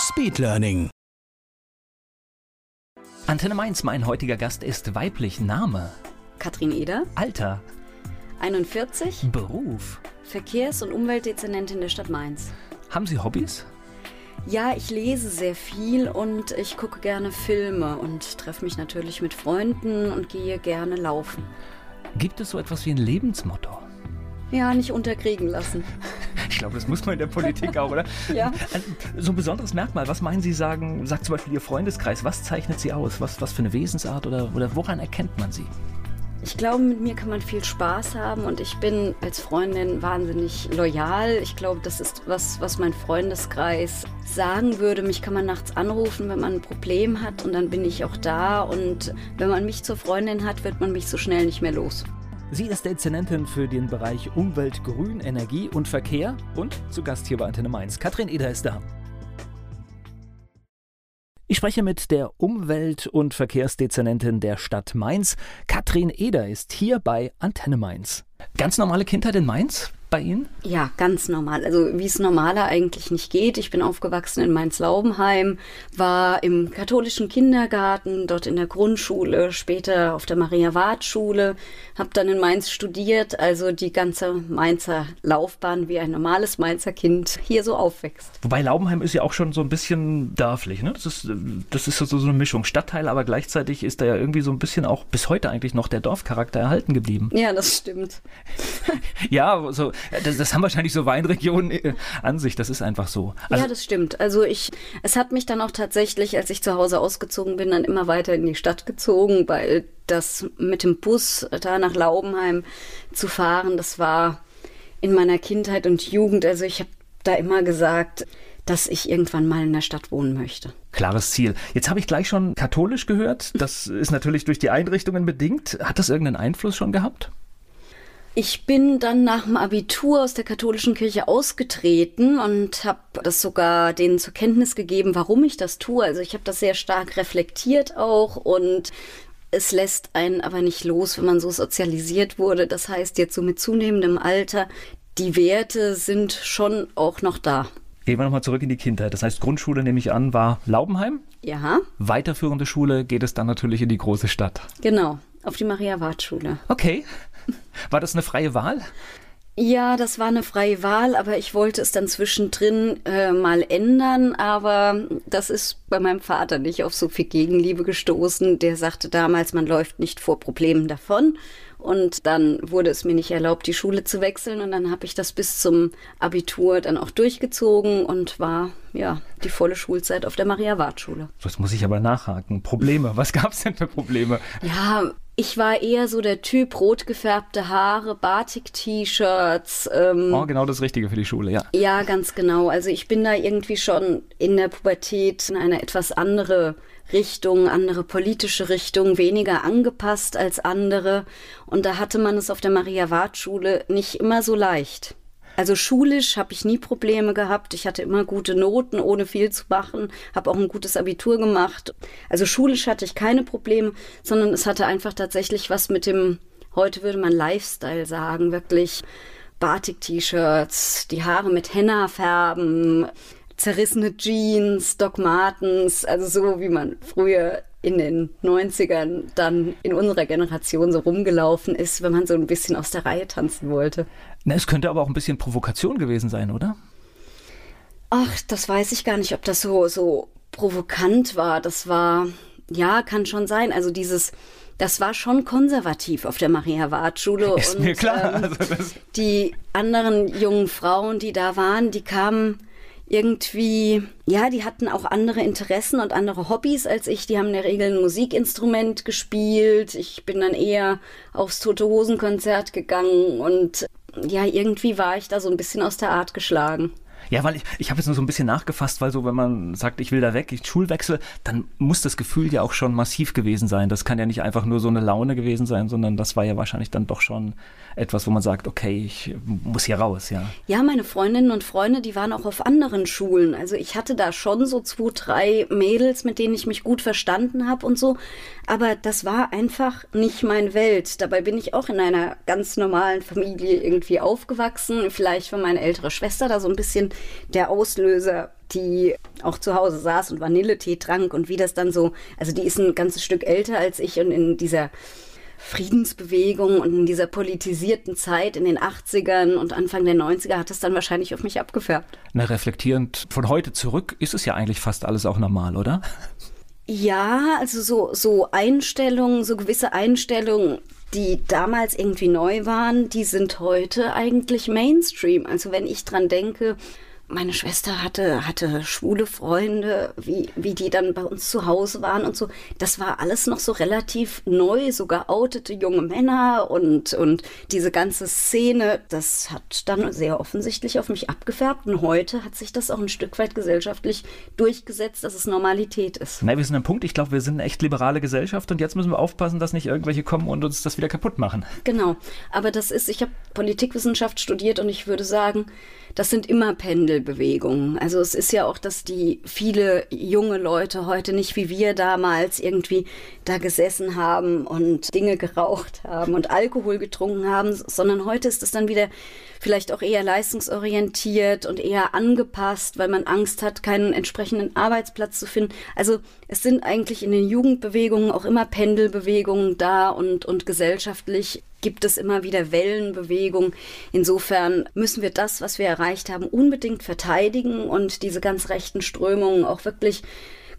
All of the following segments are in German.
Speedlearning. Antenne Mainz, mein heutiger Gast ist weiblich. Name, Katrin Eder, Alter, 41, Beruf. Verkehrs- und Umweltdezernentin der Stadt Mainz. Haben Sie Hobbys? Ja, ich lese sehr viel und ich gucke gerne Filme und treffe mich natürlich mit Freunden und gehe gerne laufen. Gibt es so etwas wie ein Lebensmotto? Ja, nicht unterkriegen lassen. Ich glaube, das muss man in der Politik auch, oder? Ja. So ein besonderes Merkmal, was meinen Sie sagen, sagt zum Beispiel Ihr Freundeskreis, was zeichnet Sie aus? Was, was für eine Wesensart oder, oder woran erkennt man Sie? Ich glaube, mit mir kann man viel Spaß haben und ich bin als Freundin wahnsinnig loyal. Ich glaube, das ist was, was mein Freundeskreis sagen würde. Mich kann man nachts anrufen, wenn man ein Problem hat und dann bin ich auch da. Und wenn man mich zur Freundin hat, wird man mich so schnell nicht mehr los. Sie ist Dezernentin für den Bereich Umwelt, Grün, Energie und Verkehr und zu Gast hier bei Antenne Mainz. Katrin Eder ist da. Ich spreche mit der Umwelt- und Verkehrsdezernentin der Stadt Mainz. Katrin Eder ist hier bei Antenne Mainz. Ganz normale Kindheit in Mainz bei Ihnen? Ja, ganz normal. Also wie es normaler eigentlich nicht geht. Ich bin aufgewachsen in Mainz-Laubenheim, war im katholischen Kindergarten, dort in der Grundschule, später auf der Maria-Ward-Schule, habe dann in Mainz studiert. Also die ganze Mainzer Laufbahn, wie ein normales Mainzer Kind hier so aufwächst. Wobei Laubenheim ist ja auch schon so ein bisschen dörflich. Ne? Das ist, das ist so, so eine Mischung. Stadtteil, aber gleichzeitig ist da ja irgendwie so ein bisschen auch bis heute eigentlich noch der Dorfcharakter erhalten geblieben. Ja, das stimmt. ja, so das, das, haben wahrscheinlich so Weinregionen äh, an sich, das ist einfach so. Also ja, das stimmt. Also ich, es hat mich dann auch tatsächlich, als ich zu Hause ausgezogen bin, dann immer weiter in die Stadt gezogen, weil das mit dem Bus da nach Laubenheim zu fahren, das war in meiner Kindheit und Jugend, also ich habe da immer gesagt, dass ich irgendwann mal in der Stadt wohnen möchte. Klares Ziel. Jetzt habe ich gleich schon katholisch gehört. Das ist natürlich durch die Einrichtungen bedingt. Hat das irgendeinen Einfluss schon gehabt? Ich bin dann nach dem Abitur aus der katholischen Kirche ausgetreten und habe das sogar denen zur Kenntnis gegeben, warum ich das tue. Also ich habe das sehr stark reflektiert auch und es lässt einen aber nicht los, wenn man so sozialisiert wurde. Das heißt, jetzt so mit zunehmendem Alter, die Werte sind schon auch noch da. Gehen wir nochmal zurück in die Kindheit. Das heißt, Grundschule, nehme ich an, war Laubenheim? Ja. Weiterführende Schule geht es dann natürlich in die große Stadt. Genau, auf die Maria-Ward-Schule. Okay. War das eine freie Wahl? Ja, das war eine freie Wahl, aber ich wollte es dann zwischendrin äh, mal ändern. Aber das ist bei meinem Vater nicht auf so viel Gegenliebe gestoßen. Der sagte damals, man läuft nicht vor Problemen davon. Und dann wurde es mir nicht erlaubt, die Schule zu wechseln. Und dann habe ich das bis zum Abitur dann auch durchgezogen und war ja die volle Schulzeit auf der Maria-Ward-Schule. Das muss ich aber nachhaken. Probleme. Was gab es denn für Probleme? Ja, ich war eher so der Typ rot gefärbte Haare, Batik-T-Shirts. Ähm, oh, genau das Richtige für die Schule, ja. Ja, ganz genau. Also ich bin da irgendwie schon in der Pubertät in eine etwas andere Richtung, andere politische Richtung, weniger angepasst als andere. Und da hatte man es auf der Maria-Ward-Schule nicht immer so leicht. Also schulisch habe ich nie Probleme gehabt. Ich hatte immer gute Noten, ohne viel zu machen, habe auch ein gutes Abitur gemacht. Also schulisch hatte ich keine Probleme, sondern es hatte einfach tatsächlich was mit dem, heute würde man Lifestyle sagen, wirklich Batik-T-Shirts, die Haare mit Henna färben, zerrissene Jeans, Doc Martens, also so wie man früher in den 90ern dann in unserer Generation so rumgelaufen ist, wenn man so ein bisschen aus der Reihe tanzen wollte. Na, es könnte aber auch ein bisschen Provokation gewesen sein, oder? Ach, das weiß ich gar nicht, ob das so, so provokant war. Das war, ja, kann schon sein. Also dieses, das war schon konservativ auf der Maria-Ward-Schule. Ist und, mir klar. Ähm, also die anderen jungen Frauen, die da waren, die kamen irgendwie, ja, die hatten auch andere Interessen und andere Hobbys als ich. Die haben in der Regel ein Musikinstrument gespielt. Ich bin dann eher aufs Tote Hosen Konzert gegangen und ja, irgendwie war ich da so ein bisschen aus der Art geschlagen. Ja, weil ich, ich habe jetzt nur so ein bisschen nachgefasst, weil so, wenn man sagt, ich will da weg, ich Schulwechsel, dann muss das Gefühl ja auch schon massiv gewesen sein. Das kann ja nicht einfach nur so eine Laune gewesen sein, sondern das war ja wahrscheinlich dann doch schon etwas, wo man sagt, okay, ich muss hier raus, ja. Ja, meine Freundinnen und Freunde, die waren auch auf anderen Schulen. Also ich hatte da schon so zwei, drei Mädels, mit denen ich mich gut verstanden habe und so. Aber das war einfach nicht mein Welt. Dabei bin ich auch in einer ganz normalen Familie irgendwie aufgewachsen. Vielleicht war meine ältere Schwester da so ein bisschen der Auslöser die auch zu Hause saß und Vanilletee trank und wie das dann so, also die ist ein ganzes Stück älter als ich und in dieser Friedensbewegung und in dieser politisierten Zeit in den 80ern und Anfang der 90er hat es dann wahrscheinlich auf mich abgefärbt. Na, reflektierend von heute zurück ist es ja eigentlich fast alles auch normal, oder? Ja, also so, so Einstellungen, so gewisse Einstellungen, die damals irgendwie neu waren, die sind heute eigentlich Mainstream. Also wenn ich dran denke, meine Schwester hatte, hatte schwule Freunde, wie, wie die dann bei uns zu Hause waren und so. Das war alles noch so relativ neu, sogar outete junge Männer und, und diese ganze Szene, das hat dann sehr offensichtlich auf mich abgefärbt. Und heute hat sich das auch ein Stück weit gesellschaftlich durchgesetzt, dass es Normalität ist. Nein, wir sind am Punkt, ich glaube, wir sind eine echt liberale Gesellschaft und jetzt müssen wir aufpassen, dass nicht irgendwelche kommen und uns das wieder kaputt machen. Genau. Aber das ist, ich habe Politikwissenschaft studiert und ich würde sagen, das sind immer Pendelbewegungen. Also es ist ja auch, dass die viele junge Leute heute nicht wie wir damals irgendwie da gesessen haben und Dinge geraucht haben und Alkohol getrunken haben, sondern heute ist es dann wieder vielleicht auch eher leistungsorientiert und eher angepasst, weil man Angst hat, keinen entsprechenden Arbeitsplatz zu finden. Also es sind eigentlich in den Jugendbewegungen auch immer Pendelbewegungen da und, und gesellschaftlich gibt es immer wieder Wellenbewegungen. Insofern müssen wir das, was wir erreicht haben, unbedingt verteidigen und diese ganz rechten Strömungen auch wirklich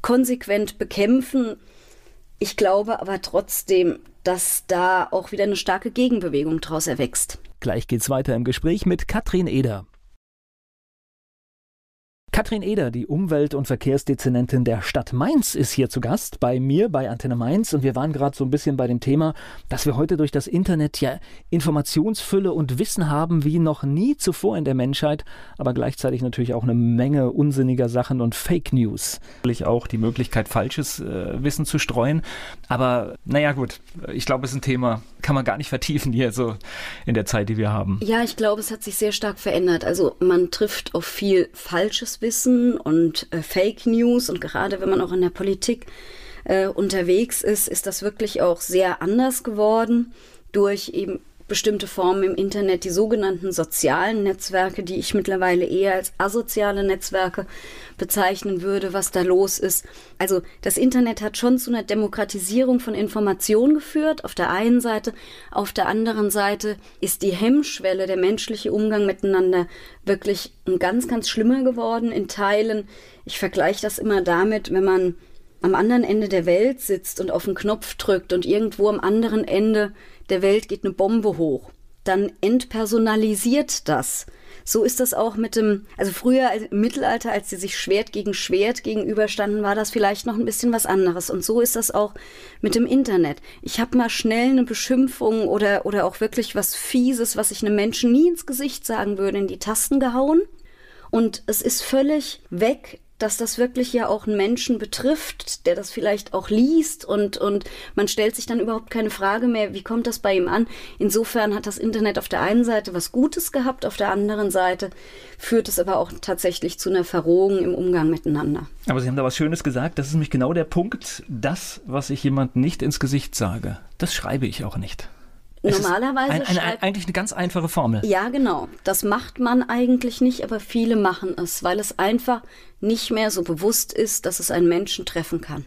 konsequent bekämpfen. Ich glaube aber trotzdem, dass da auch wieder eine starke Gegenbewegung daraus erwächst. Gleich geht's weiter im Gespräch mit Katrin Eder. Katrin Eder, die Umwelt- und Verkehrsdezernentin der Stadt Mainz, ist hier zu Gast bei mir bei Antenne Mainz und wir waren gerade so ein bisschen bei dem Thema, dass wir heute durch das Internet ja Informationsfülle und Wissen haben wie noch nie zuvor in der Menschheit, aber gleichzeitig natürlich auch eine Menge unsinniger Sachen und Fake News. Natürlich auch die Möglichkeit, falsches äh, Wissen zu streuen, aber naja gut, ich glaube, es ist ein Thema, kann man gar nicht vertiefen hier so in der Zeit, die wir haben. Ja, ich glaube, es hat sich sehr stark verändert. Also man trifft auf viel falsches Wissen und äh, Fake News und gerade wenn man auch in der Politik äh, unterwegs ist, ist das wirklich auch sehr anders geworden durch eben bestimmte Formen im Internet, die sogenannten sozialen Netzwerke, die ich mittlerweile eher als asoziale Netzwerke bezeichnen würde, was da los ist. Also das Internet hat schon zu einer Demokratisierung von Information geführt, auf der einen Seite. Auf der anderen Seite ist die Hemmschwelle, der menschliche Umgang miteinander wirklich ganz, ganz schlimmer geworden in Teilen. Ich vergleiche das immer damit, wenn man am anderen Ende der Welt sitzt und auf den Knopf drückt und irgendwo am anderen Ende der Welt geht eine Bombe hoch, dann entpersonalisiert das. So ist das auch mit dem, also früher im Mittelalter, als sie sich Schwert gegen Schwert gegenüberstanden, war das vielleicht noch ein bisschen was anderes. Und so ist das auch mit dem Internet. Ich habe mal schnell eine Beschimpfung oder, oder auch wirklich was Fieses, was ich einem Menschen nie ins Gesicht sagen würde, in die Tasten gehauen. Und es ist völlig weg dass das wirklich ja auch einen Menschen betrifft, der das vielleicht auch liest und, und man stellt sich dann überhaupt keine Frage mehr, wie kommt das bei ihm an. Insofern hat das Internet auf der einen Seite was Gutes gehabt, auf der anderen Seite führt es aber auch tatsächlich zu einer Verrohung im Umgang miteinander. Aber Sie haben da was Schönes gesagt, das ist nämlich genau der Punkt, das, was ich jemandem nicht ins Gesicht sage, das schreibe ich auch nicht. Normalerweise ein, ein, ein, eigentlich eine ganz einfache Formel. Ja, genau. Das macht man eigentlich nicht, aber viele machen es, weil es einfach nicht mehr so bewusst ist, dass es einen Menschen treffen kann.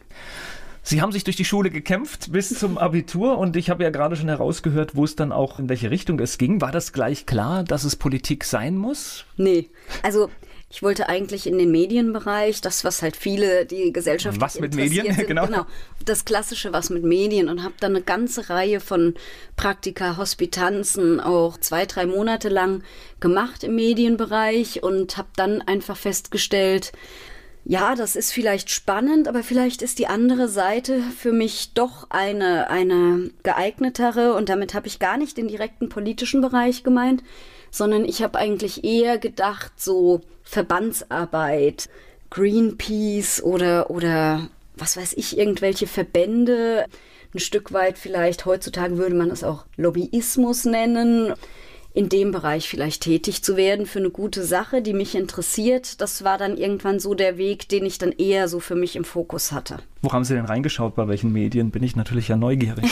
Sie haben sich durch die Schule gekämpft bis zum Abitur und ich habe ja gerade schon herausgehört, wo es dann auch in welche Richtung es ging. War das gleich klar, dass es Politik sein muss? Nee. Also ich wollte eigentlich in den Medienbereich, das, was halt viele, die Gesellschaft. Was mit Medien? Sind, genau. genau. Das klassische Was mit Medien und habe dann eine ganze Reihe von Praktika, Hospitanzen auch zwei, drei Monate lang gemacht im Medienbereich und habe dann einfach festgestellt, ja, das ist vielleicht spannend, aber vielleicht ist die andere Seite für mich doch eine, eine geeignetere und damit habe ich gar nicht den direkten politischen Bereich gemeint, sondern ich habe eigentlich eher gedacht, so Verbandsarbeit, Greenpeace oder, oder was weiß ich, irgendwelche Verbände, ein Stück weit vielleicht, heutzutage würde man es auch Lobbyismus nennen, in dem Bereich vielleicht tätig zu werden für eine gute Sache, die mich interessiert. Das war dann irgendwann so der Weg, den ich dann eher so für mich im Fokus hatte. Wo haben Sie denn reingeschaut? Bei welchen Medien? Bin ich natürlich ja neugierig.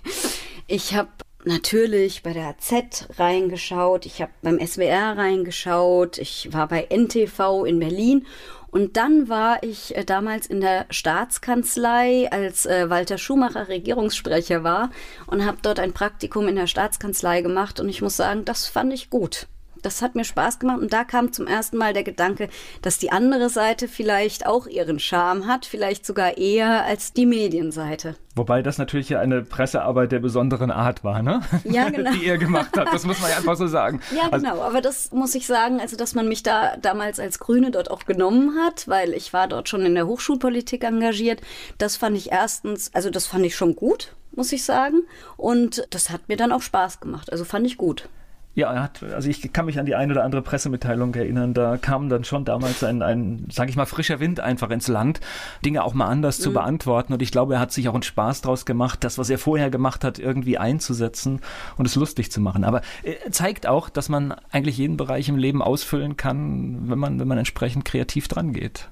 ich habe natürlich bei der Z reingeschaut, ich habe beim SWR reingeschaut, ich war bei NTV in Berlin und dann war ich äh, damals in der Staatskanzlei, als äh, Walter Schumacher Regierungssprecher war und habe dort ein Praktikum in der Staatskanzlei gemacht und ich muss sagen, das fand ich gut. Das hat mir Spaß gemacht und da kam zum ersten Mal der Gedanke, dass die andere Seite vielleicht auch ihren Charme hat, vielleicht sogar eher als die Medienseite. Wobei das natürlich ja eine Pressearbeit der besonderen Art war, ne? Ja, genau. die ihr gemacht habt. Das muss man ja einfach so sagen. Ja, also genau. Aber das muss ich sagen, also dass man mich da damals als Grüne dort auch genommen hat, weil ich war dort schon in der Hochschulpolitik engagiert. Das fand ich erstens, also das fand ich schon gut, muss ich sagen. Und das hat mir dann auch Spaß gemacht. Also fand ich gut. Ja, er hat, also ich kann mich an die eine oder andere Pressemitteilung erinnern. Da kam dann schon damals ein, ein sage ich mal, frischer Wind einfach ins Land, Dinge auch mal anders mhm. zu beantworten. Und ich glaube, er hat sich auch einen Spaß draus gemacht, das, was er vorher gemacht hat, irgendwie einzusetzen und es lustig zu machen. Aber er zeigt auch, dass man eigentlich jeden Bereich im Leben ausfüllen kann, wenn man, wenn man entsprechend kreativ dran geht.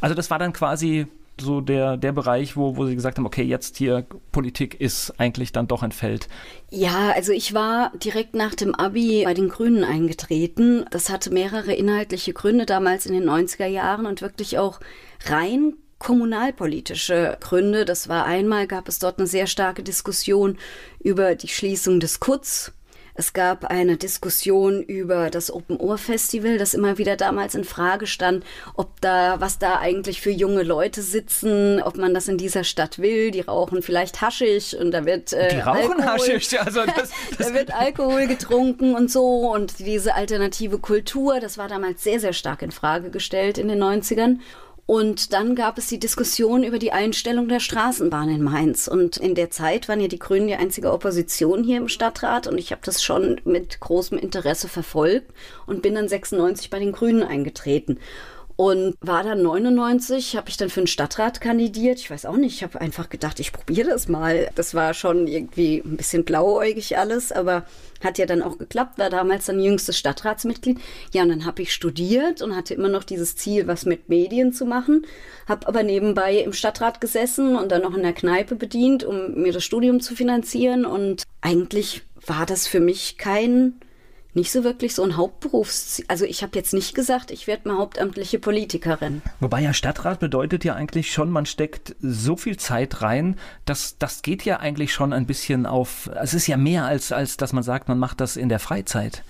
Also das war dann quasi so der, der Bereich, wo, wo Sie gesagt haben, okay, jetzt hier Politik ist eigentlich dann doch ein Feld? Ja, also ich war direkt nach dem Abi bei den Grünen eingetreten. Das hatte mehrere inhaltliche Gründe damals in den 90er Jahren und wirklich auch rein kommunalpolitische Gründe. Das war einmal, gab es dort eine sehr starke Diskussion über die Schließung des KUTZ es gab eine Diskussion über das Open Ohr Festival, das immer wieder damals in Frage stand, ob da, was da eigentlich für junge Leute sitzen, ob man das in dieser Stadt will. Die rauchen vielleicht Haschig und da wird äh, Die rauchen Alkohol, Haschig, also das, das da wird Alkohol getrunken und so und diese alternative Kultur, das war damals sehr, sehr stark in Frage gestellt in den 90ern. Und dann gab es die Diskussion über die Einstellung der Straßenbahn in Mainz. Und in der Zeit waren ja die Grünen die einzige Opposition hier im Stadtrat. Und ich habe das schon mit großem Interesse verfolgt und bin dann 96 bei den Grünen eingetreten. Und war dann 99, habe ich dann für den Stadtrat kandidiert. Ich weiß auch nicht, ich habe einfach gedacht, ich probiere das mal. Das war schon irgendwie ein bisschen blauäugig alles, aber hat ja dann auch geklappt, war damals dann jüngstes Stadtratsmitglied. Ja, und dann habe ich studiert und hatte immer noch dieses Ziel, was mit Medien zu machen. Habe aber nebenbei im Stadtrat gesessen und dann noch in der Kneipe bedient, um mir das Studium zu finanzieren. Und eigentlich war das für mich kein nicht so wirklich so ein Hauptberufsziel. Also ich habe jetzt nicht gesagt, ich werde mal hauptamtliche Politikerin. Wobei ja Stadtrat bedeutet ja eigentlich schon, man steckt so viel Zeit rein, dass das geht ja eigentlich schon ein bisschen auf. Es ist ja mehr als als dass man sagt, man macht das in der Freizeit.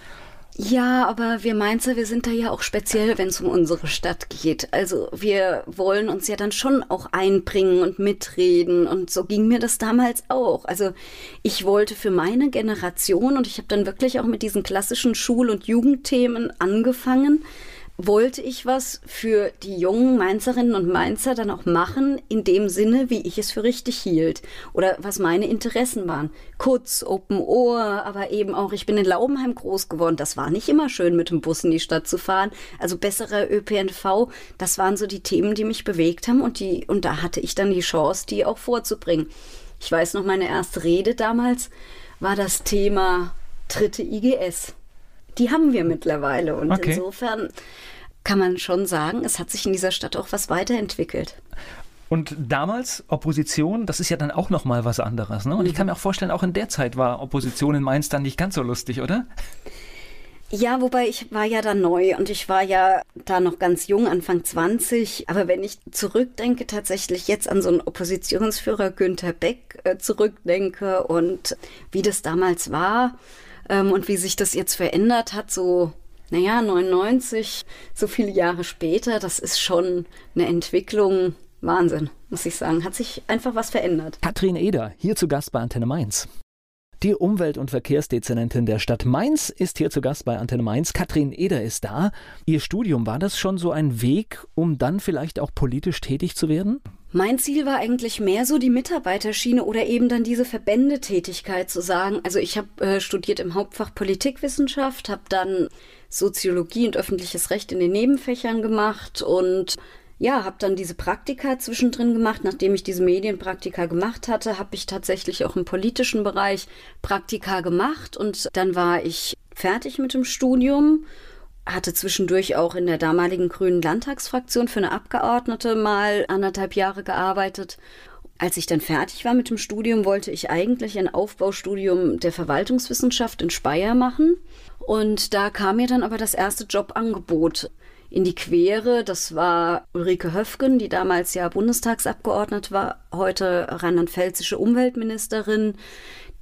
Ja, aber wir Mainzer, wir sind da ja auch speziell, wenn es um unsere Stadt geht. Also wir wollen uns ja dann schon auch einbringen und mitreden. Und so ging mir das damals auch. Also ich wollte für meine Generation, und ich habe dann wirklich auch mit diesen klassischen Schul- und Jugendthemen angefangen, wollte ich was für die jungen Mainzerinnen und Mainzer dann auch machen, in dem Sinne, wie ich es für richtig hielt oder was meine Interessen waren. Kurz, Open Ohr, aber eben auch, ich bin in Laubenheim groß geworden. Das war nicht immer schön, mit dem Bus in die Stadt zu fahren. Also besserer ÖPNV, das waren so die Themen, die mich bewegt haben und die, und da hatte ich dann die Chance, die auch vorzubringen. Ich weiß noch, meine erste Rede damals war das Thema dritte IGS die haben wir mittlerweile. Und okay. insofern kann man schon sagen, es hat sich in dieser Stadt auch was weiterentwickelt. Und damals Opposition, das ist ja dann auch noch mal was anderes. Ne? Und ich kann mir auch vorstellen, auch in der Zeit war Opposition in Mainz dann nicht ganz so lustig, oder? Ja, wobei ich war ja da neu und ich war ja da noch ganz jung, Anfang 20. Aber wenn ich zurückdenke, tatsächlich jetzt an so einen Oppositionsführer Günther Beck äh, zurückdenke und wie das damals war, ähm, und wie sich das jetzt verändert hat, so, naja, 99, so viele Jahre später, das ist schon eine Entwicklung, Wahnsinn, muss ich sagen. Hat sich einfach was verändert. Katrin Eder, hier zu Gast bei Antenne Mainz. Die Umwelt- und Verkehrsdezernentin der Stadt Mainz ist hier zu Gast bei Antenne Mainz. Katrin Eder ist da. Ihr Studium, war das schon so ein Weg, um dann vielleicht auch politisch tätig zu werden? Mein Ziel war eigentlich mehr so die Mitarbeiterschiene oder eben dann diese Verbändetätigkeit zu sagen. Also ich habe äh, studiert im Hauptfach Politikwissenschaft, habe dann Soziologie und öffentliches Recht in den Nebenfächern gemacht und ja, habe dann diese Praktika zwischendrin gemacht. Nachdem ich diese Medienpraktika gemacht hatte, habe ich tatsächlich auch im politischen Bereich Praktika gemacht und dann war ich fertig mit dem Studium. Hatte zwischendurch auch in der damaligen Grünen Landtagsfraktion für eine Abgeordnete mal anderthalb Jahre gearbeitet. Als ich dann fertig war mit dem Studium, wollte ich eigentlich ein Aufbaustudium der Verwaltungswissenschaft in Speyer machen. Und da kam mir dann aber das erste Jobangebot in die Quere. Das war Ulrike Höfgen, die damals ja Bundestagsabgeordnet war, heute rheinland-pfälzische Umweltministerin,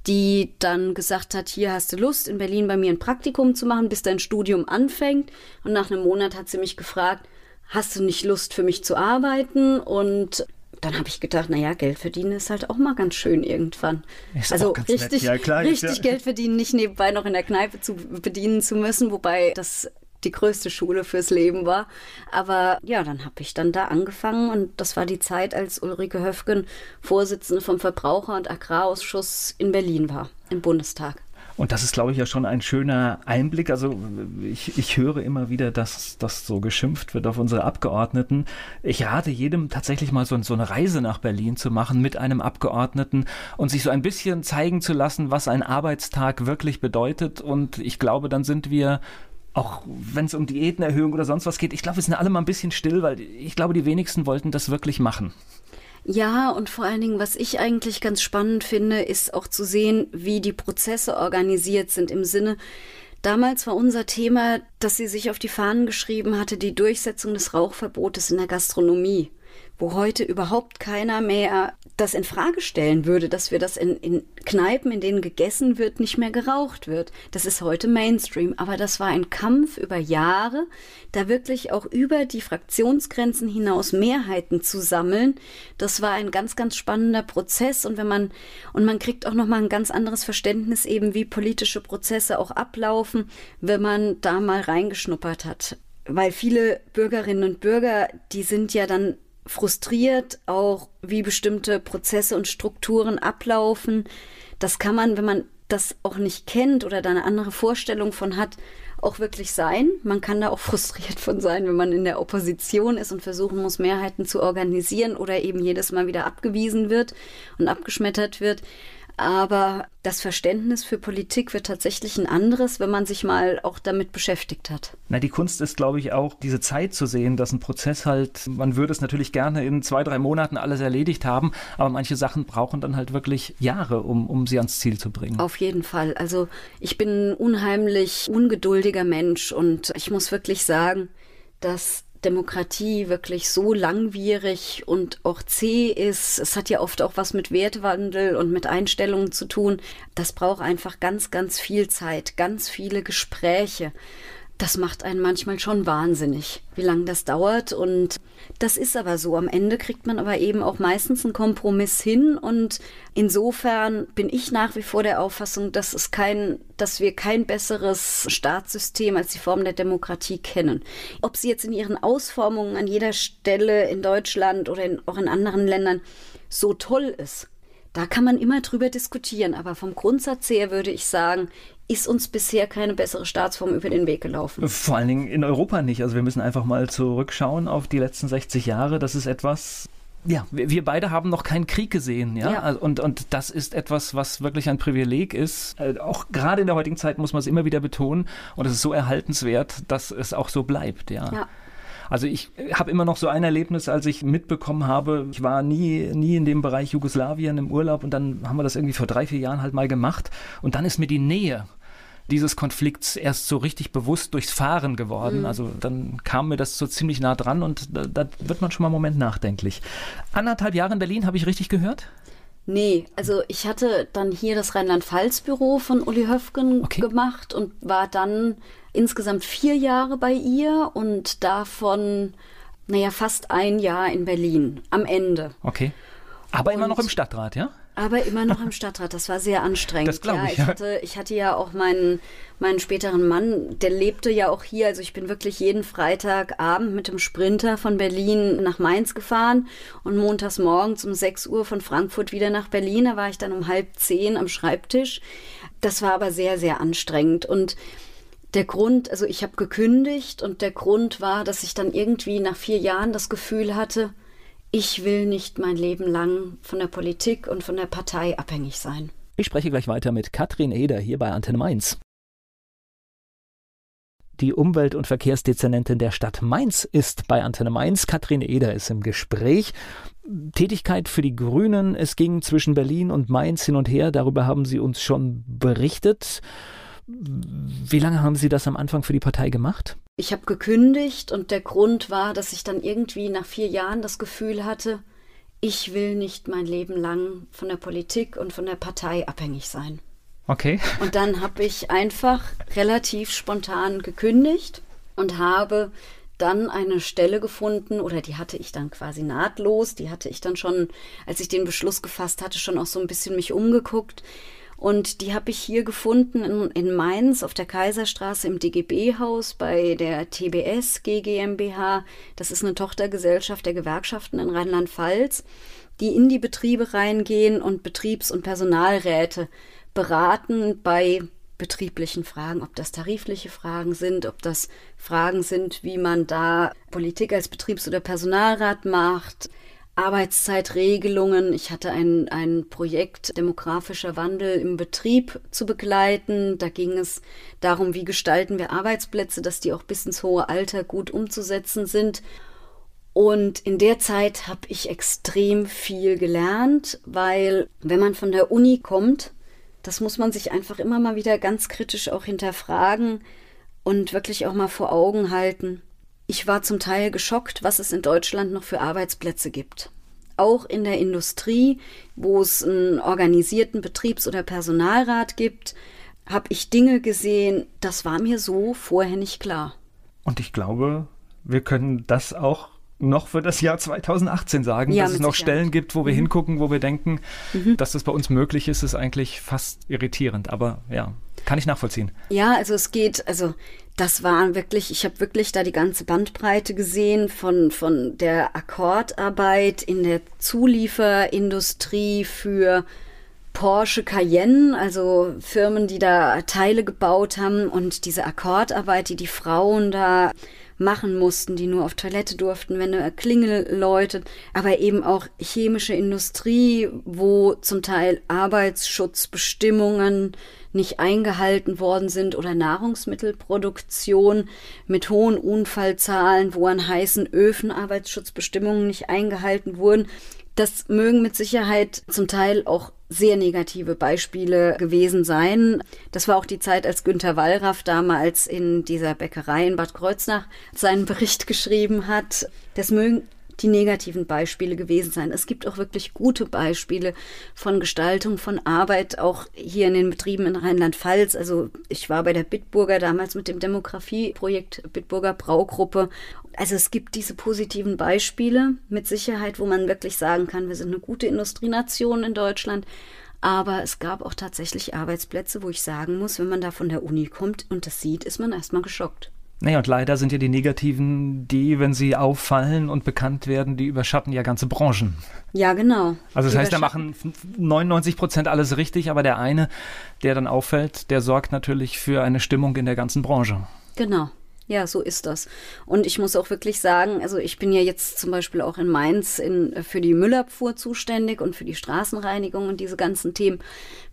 die dann gesagt hat, hier hast du Lust, in Berlin bei mir ein Praktikum zu machen, bis dein Studium anfängt. Und nach einem Monat hat sie mich gefragt, hast du nicht Lust für mich zu arbeiten? Und dann habe ich gedacht, naja, Geld verdienen ist halt auch mal ganz schön irgendwann. Ist also richtig, ja, klar, richtig ja. Geld verdienen, nicht nebenbei noch in der Kneipe zu bedienen zu müssen, wobei das die größte Schule fürs Leben war. Aber ja, dann habe ich dann da angefangen und das war die Zeit, als Ulrike Höfgen Vorsitzende vom Verbraucher- und Agrarausschuss in Berlin war, im Bundestag. Und das ist, glaube ich, ja schon ein schöner Einblick. Also ich, ich höre immer wieder, dass das so geschimpft wird auf unsere Abgeordneten. Ich rate jedem tatsächlich mal so, so eine Reise nach Berlin zu machen mit einem Abgeordneten und sich so ein bisschen zeigen zu lassen, was ein Arbeitstag wirklich bedeutet. Und ich glaube, dann sind wir auch wenn es um Diätenerhöhung oder sonst was geht, ich glaube, wir sind alle mal ein bisschen still, weil ich glaube, die wenigsten wollten das wirklich machen. Ja, und vor allen Dingen, was ich eigentlich ganz spannend finde, ist auch zu sehen, wie die Prozesse organisiert sind im Sinne, Damals war unser Thema, dass sie sich auf die Fahnen geschrieben hatte, die Durchsetzung des Rauchverbotes in der Gastronomie wo heute überhaupt keiner mehr das in Frage stellen würde, dass wir das in, in Kneipen, in denen gegessen wird, nicht mehr geraucht wird. Das ist heute Mainstream. Aber das war ein Kampf über Jahre, da wirklich auch über die Fraktionsgrenzen hinaus Mehrheiten zu sammeln. Das war ein ganz, ganz spannender Prozess. Und wenn man, und man kriegt auch nochmal ein ganz anderes Verständnis eben, wie politische Prozesse auch ablaufen, wenn man da mal reingeschnuppert hat weil viele Bürgerinnen und Bürger, die sind ja dann frustriert, auch wie bestimmte Prozesse und Strukturen ablaufen. Das kann man, wenn man das auch nicht kennt oder da eine andere Vorstellung von hat, auch wirklich sein. Man kann da auch frustriert von sein, wenn man in der Opposition ist und versuchen muss, Mehrheiten zu organisieren oder eben jedes Mal wieder abgewiesen wird und abgeschmettert wird. Aber das Verständnis für Politik wird tatsächlich ein anderes, wenn man sich mal auch damit beschäftigt hat. Na, die Kunst ist, glaube ich, auch diese Zeit zu sehen, dass ein Prozess halt, man würde es natürlich gerne in zwei, drei Monaten alles erledigt haben, aber manche Sachen brauchen dann halt wirklich Jahre, um, um sie ans Ziel zu bringen. Auf jeden Fall. Also ich bin ein unheimlich ungeduldiger Mensch und ich muss wirklich sagen, dass Demokratie wirklich so langwierig und auch zäh ist. Es hat ja oft auch was mit Wertewandel und mit Einstellungen zu tun. Das braucht einfach ganz, ganz viel Zeit, ganz viele Gespräche das macht einen manchmal schon wahnsinnig, wie lange das dauert. Und das ist aber so. Am Ende kriegt man aber eben auch meistens einen Kompromiss hin. Und insofern bin ich nach wie vor der Auffassung, dass es kein, dass wir kein besseres Staatssystem als die Form der Demokratie kennen. Ob sie jetzt in ihren Ausformungen an jeder Stelle in Deutschland oder in, auch in anderen Ländern so toll ist. Da kann man immer drüber diskutieren, aber vom Grundsatz her würde ich sagen, ist uns bisher keine bessere Staatsform über den Weg gelaufen. Vor allen Dingen in Europa nicht. Also wir müssen einfach mal zurückschauen auf die letzten 60 Jahre. Das ist etwas, ja, wir beide haben noch keinen Krieg gesehen, ja. ja. Also, und, und das ist etwas, was wirklich ein Privileg ist. Äh, auch gerade in der heutigen Zeit muss man es immer wieder betonen. Und es ist so erhaltenswert, dass es auch so bleibt, ja. ja. Also ich habe immer noch so ein Erlebnis, als ich mitbekommen habe, ich war nie, nie in dem Bereich Jugoslawien im Urlaub und dann haben wir das irgendwie vor drei, vier Jahren halt mal gemacht und dann ist mir die Nähe dieses Konflikts erst so richtig bewusst durchs Fahren geworden. Mhm. Also dann kam mir das so ziemlich nah dran und da, da wird man schon mal einen Moment nachdenklich. Anderthalb Jahre in Berlin, habe ich richtig gehört? Nee, also ich hatte dann hier das Rheinland-Pfalz-Büro von Uli Höfgen okay. gemacht und war dann insgesamt vier Jahre bei ihr und davon, naja, fast ein Jahr in Berlin am Ende. Okay. Aber und immer noch im Stadtrat, ja? Aber immer noch im Stadtrat. Das war sehr anstrengend. Das glaube ja, ich. Ja. Hatte, ich hatte ja auch meinen, meinen späteren Mann, der lebte ja auch hier. Also ich bin wirklich jeden Freitagabend mit dem Sprinter von Berlin nach Mainz gefahren und montags morgens um 6 Uhr von Frankfurt wieder nach Berlin. Da war ich dann um halb zehn am Schreibtisch. Das war aber sehr, sehr anstrengend. Und Der Grund, also ich habe gekündigt und der Grund war, dass ich dann irgendwie nach vier Jahren das Gefühl hatte, ich will nicht mein Leben lang von der Politik und von der Partei abhängig sein. Ich spreche gleich weiter mit Katrin Eder hier bei Antenne Mainz. Die Umwelt- und Verkehrsdezernentin der Stadt Mainz ist bei Antenne Mainz. Katrin Eder ist im Gespräch. Tätigkeit für die Grünen. Es ging zwischen Berlin und Mainz hin und her. Darüber haben Sie uns schon berichtet. Wie lange haben Sie das am Anfang für die Partei gemacht? Ich habe gekündigt und der Grund war, dass ich dann irgendwie nach vier Jahren das Gefühl hatte, ich will nicht mein Leben lang von der Politik und von der Partei abhängig sein. Okay. Und dann habe ich einfach relativ spontan gekündigt und habe dann eine Stelle gefunden oder die hatte ich dann quasi nahtlos, die hatte ich dann schon, als ich den Beschluss gefasst hatte, schon auch so ein bisschen mich umgeguckt. Und die habe ich hier gefunden in, in, Mainz auf der Kaiserstraße im DGB-Haus bei der TBS GmbH. Das ist eine Tochtergesellschaft der Gewerkschaften in Rheinland-Pfalz, die in die Betriebe reingehen und Betriebs- und Personalräte beraten bei betrieblichen Fragen, ob das tarifliche Fragen sind, ob das Fragen sind, wie man da Politik als Betriebs- oder Personalrat macht, Arbeitszeitregelungen. Ich hatte ein, ein Projekt demografischer Wandel im Betrieb zu begleiten. Da ging es darum, wie gestalten wir Arbeitsplätze, dass die auch bis ins hohe Alter gut umzusetzen sind. Und in der Zeit habe ich extrem viel gelernt, weil wenn man von der Uni kommt, das muss man sich einfach immer mal wieder ganz kritisch auch hinterfragen und wirklich auch mal vor Augen halten. Ich war zum Teil geschockt, was es in Deutschland noch für Arbeitsplätze gibt. Auch in der Industrie, wo es einen organisierten Betriebs- oder Personalrat gibt, habe ich Dinge gesehen, das war mir so vorher nicht klar. Und ich glaube, wir können das auch noch für das Jahr 2018 sagen, ja, dass es noch Sicherheit. Stellen gibt, wo wir mhm. hingucken, wo wir denken, mhm. dass das bei uns möglich ist, ist eigentlich fast irritierend. Aber ja, kann ich nachvollziehen. Ja, also es geht, also das war wirklich, ich habe wirklich da die ganze Bandbreite gesehen von, von der Akkordarbeit in der Zulieferindustrie für Porsche Cayenne, also Firmen, die da Teile gebaut haben und diese Akkordarbeit, die die Frauen da machen mussten, die nur auf Toilette durften, wenn eine Klingel läutet, aber eben auch chemische Industrie, wo zum Teil Arbeitsschutzbestimmungen nicht eingehalten worden sind oder Nahrungsmittelproduktion mit hohen Unfallzahlen, wo an heißen Öfen Arbeitsschutzbestimmungen nicht eingehalten wurden. Das mögen mit Sicherheit zum Teil auch sehr negative Beispiele gewesen sein. Das war auch die Zeit, als Günter Wallraff damals in dieser Bäckerei in Bad Kreuznach seinen Bericht geschrieben hat. Das mögen die negativen Beispiele gewesen sein. Es gibt auch wirklich gute Beispiele von Gestaltung von Arbeit, auch hier in den Betrieben in Rheinland-Pfalz. Also ich war bei der Bitburger damals mit dem Demografieprojekt Bitburger Braugruppe. Also es gibt diese positiven Beispiele mit Sicherheit, wo man wirklich sagen kann, wir sind eine gute Industrienation in Deutschland. Aber es gab auch tatsächlich Arbeitsplätze, wo ich sagen muss, wenn man da von der Uni kommt und das sieht, ist man erstmal geschockt. Naja, und leider sind ja die negativen, die, wenn sie auffallen und bekannt werden, die überschatten ja ganze Branchen. Ja, genau. Also das heißt, da machen 99 Prozent alles richtig, aber der eine, der dann auffällt, der sorgt natürlich für eine Stimmung in der ganzen Branche. Genau. Ja, so ist das. Und ich muss auch wirklich sagen, also ich bin ja jetzt zum Beispiel auch in Mainz in, für die Müllabfuhr zuständig und für die Straßenreinigung und diese ganzen Themen.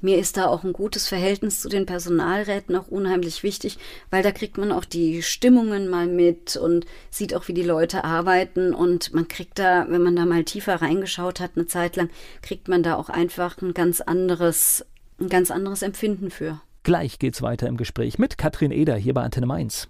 Mir ist da auch ein gutes Verhältnis zu den Personalräten auch unheimlich wichtig, weil da kriegt man auch die Stimmungen mal mit und sieht auch, wie die Leute arbeiten und man kriegt da, wenn man da mal tiefer reingeschaut hat, eine Zeit lang, kriegt man da auch einfach ein ganz anderes, ein ganz anderes Empfinden für. Gleich geht's weiter im Gespräch mit Katrin Eder hier bei Antenne Mainz.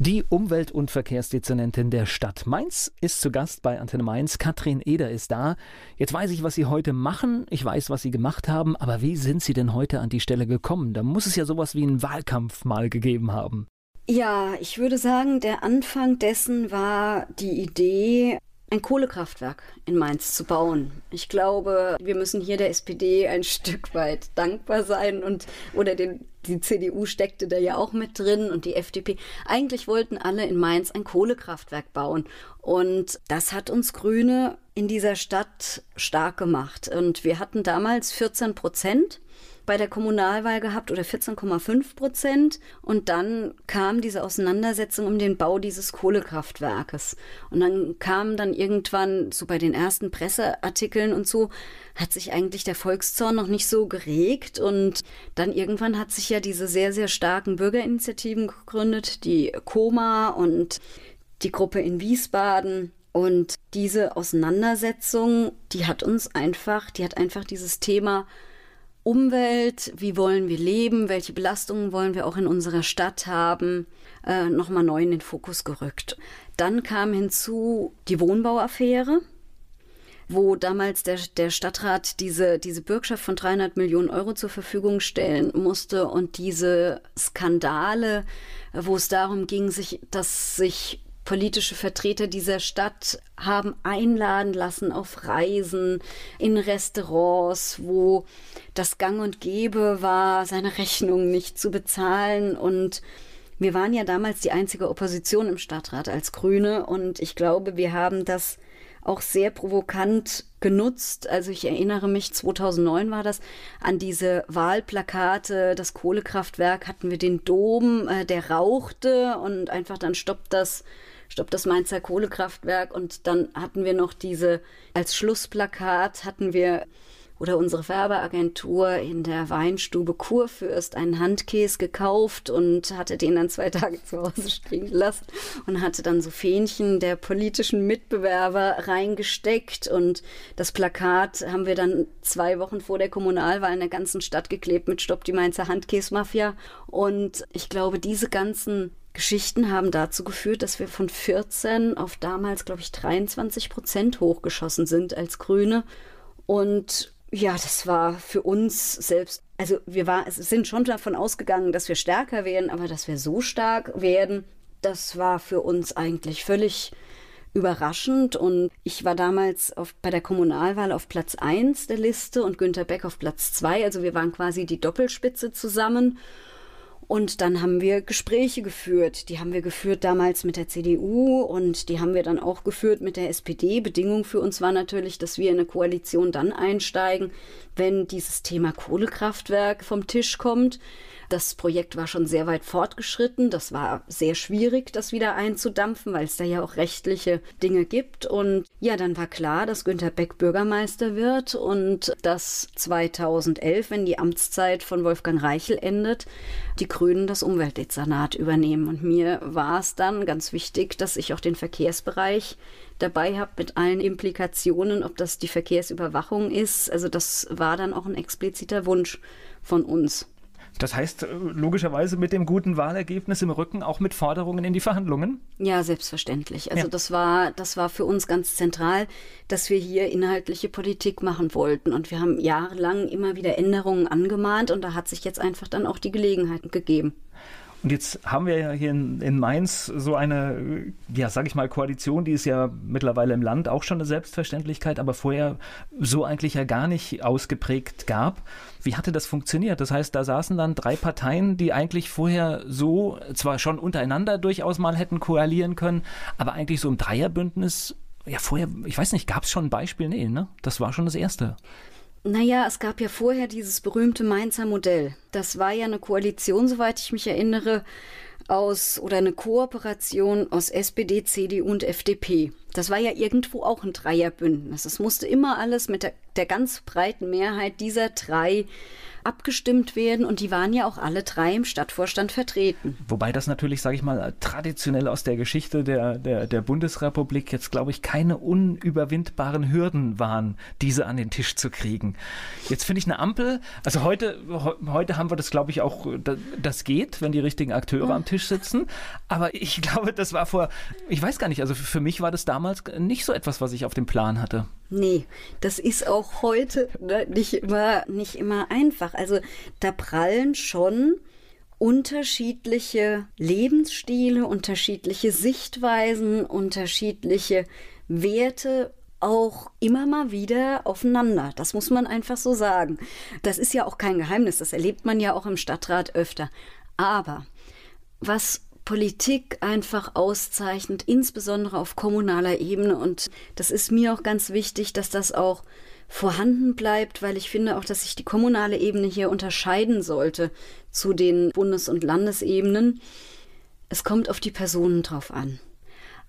Die Umwelt- und Verkehrsdezernentin der Stadt Mainz ist zu Gast bei Antenne Mainz. Katrin Eder ist da. Jetzt weiß ich, was Sie heute machen. Ich weiß, was Sie gemacht haben. Aber wie sind Sie denn heute an die Stelle gekommen? Da muss es ja sowas wie einen Wahlkampf mal gegeben haben. Ja, ich würde sagen, der Anfang dessen war die Idee, ein Kohlekraftwerk in Mainz zu bauen. Ich glaube, wir müssen hier der SPD ein Stück weit dankbar sein und oder den die CDU steckte da ja auch mit drin und die FDP. Eigentlich wollten alle in Mainz ein Kohlekraftwerk bauen. Und das hat uns Grüne in dieser Stadt stark gemacht. Und wir hatten damals 14 Prozent bei der Kommunalwahl gehabt oder 14,5 Prozent. Und dann kam diese Auseinandersetzung um den Bau dieses Kohlekraftwerkes. Und dann kam dann irgendwann, so bei den ersten Presseartikeln und so, hat sich eigentlich der Volkszorn noch nicht so geregt. Und dann irgendwann hat sich ja diese sehr, sehr starken Bürgerinitiativen gegründet, die Koma und die Gruppe in Wiesbaden. Und diese Auseinandersetzung, die hat uns einfach, die hat einfach dieses Thema Umwelt, wie wollen wir leben, welche Belastungen wollen wir auch in unserer Stadt haben, äh, nochmal neu in den Fokus gerückt. Dann kam hinzu die Wohnbauaffäre, wo damals der, der Stadtrat diese, diese Bürgschaft von 300 Millionen Euro zur Verfügung stellen musste und diese Skandale, wo es darum ging, sich, dass sich politische Vertreter dieser Stadt haben einladen lassen auf Reisen, in Restaurants, wo das Gang und Gäbe war, seine Rechnung nicht zu bezahlen. Und wir waren ja damals die einzige Opposition im Stadtrat als Grüne. Und ich glaube, wir haben das auch sehr provokant genutzt. Also ich erinnere mich, 2009 war das, an diese Wahlplakate, das Kohlekraftwerk hatten wir den Dom, äh, der rauchte und einfach dann stoppt das Stopp das Mainzer Kohlekraftwerk. Und dann hatten wir noch diese, als Schlussplakat hatten wir oder unsere Färbeagentur in der Weinstube Kurfürst einen Handkäse gekauft und hatte den dann zwei Tage zu Hause stehen lassen und hatte dann so Fähnchen der politischen Mitbewerber reingesteckt und das Plakat haben wir dann zwei Wochen vor der Kommunalwahl in der ganzen Stadt geklebt mit Stopp die Mainzer Handkäse-Mafia und ich glaube, diese ganzen Geschichten haben dazu geführt, dass wir von 14 auf damals, glaube ich, 23 Prozent hochgeschossen sind als Grüne. Und ja, das war für uns selbst, also wir war, sind schon davon ausgegangen, dass wir stärker werden, aber dass wir so stark werden, das war für uns eigentlich völlig überraschend. Und ich war damals auf, bei der Kommunalwahl auf Platz 1 der Liste und Günter Beck auf Platz 2. Also wir waren quasi die Doppelspitze zusammen. Und dann haben wir Gespräche geführt. Die haben wir geführt damals mit der CDU und die haben wir dann auch geführt mit der SPD. Bedingung für uns war natürlich, dass wir in eine Koalition dann einsteigen, wenn dieses Thema Kohlekraftwerk vom Tisch kommt. Das Projekt war schon sehr weit fortgeschritten. Das war sehr schwierig, das wieder einzudampfen, weil es da ja auch rechtliche Dinge gibt. Und ja, dann war klar, dass Günter Beck Bürgermeister wird und dass 2011, wenn die Amtszeit von Wolfgang Reichel endet, die Grünen das Umweltdezernat übernehmen. Und mir war es dann ganz wichtig, dass ich auch den Verkehrsbereich dabei habe mit allen Implikationen, ob das die Verkehrsüberwachung ist. Also das war dann auch ein expliziter Wunsch von uns. Das heißt, äh, logischerweise mit dem guten Wahlergebnis im Rücken auch mit Forderungen in die Verhandlungen? Ja, selbstverständlich. Also ja. das war, das war für uns ganz zentral, dass wir hier inhaltliche Politik machen wollten. Und wir haben jahrelang immer wieder Änderungen angemahnt und da hat sich jetzt einfach dann auch die Gelegenheit gegeben. Und jetzt haben wir ja hier in, in Mainz so eine, ja, sag ich mal, Koalition, die ist ja mittlerweile im Land auch schon eine Selbstverständlichkeit, aber vorher so eigentlich ja gar nicht ausgeprägt gab. Wie hatte das funktioniert? Das heißt, da saßen dann drei Parteien, die eigentlich vorher so zwar schon untereinander durchaus mal hätten koalieren können, aber eigentlich so im Dreierbündnis, ja, vorher, ich weiß nicht, gab es schon ein Beispiel? Nee, ne? Das war schon das erste. Naja, es gab ja vorher dieses berühmte Mainzer Modell. Das war ja eine Koalition, soweit ich mich erinnere, aus oder eine Kooperation aus SPD, CDU und FDP. Das war ja irgendwo auch ein Dreierbündnis. Es musste immer alles mit der, der ganz breiten Mehrheit dieser drei abgestimmt werden und die waren ja auch alle drei im Stadtvorstand vertreten. Wobei das natürlich, sage ich mal, traditionell aus der Geschichte der, der, der Bundesrepublik jetzt, glaube ich, keine unüberwindbaren Hürden waren, diese an den Tisch zu kriegen. Jetzt finde ich eine Ampel, also heute, heute haben wir das, glaube ich, auch, das geht, wenn die richtigen Akteure am Tisch sitzen, aber ich glaube, das war vor, ich weiß gar nicht, also für mich war das damals nicht so etwas, was ich auf dem Plan hatte. Nee, das ist auch heute ne, nicht immer, nicht immer einfach. Also da prallen schon unterschiedliche Lebensstile, unterschiedliche Sichtweisen, unterschiedliche Werte auch immer mal wieder aufeinander. Das muss man einfach so sagen. Das ist ja auch kein Geheimnis, das erlebt man ja auch im Stadtrat öfter. Aber was Politik einfach auszeichnet, insbesondere auf kommunaler Ebene. Und das ist mir auch ganz wichtig, dass das auch vorhanden bleibt, weil ich finde auch, dass sich die kommunale Ebene hier unterscheiden sollte zu den Bundes- und Landesebenen. Es kommt auf die Personen drauf an.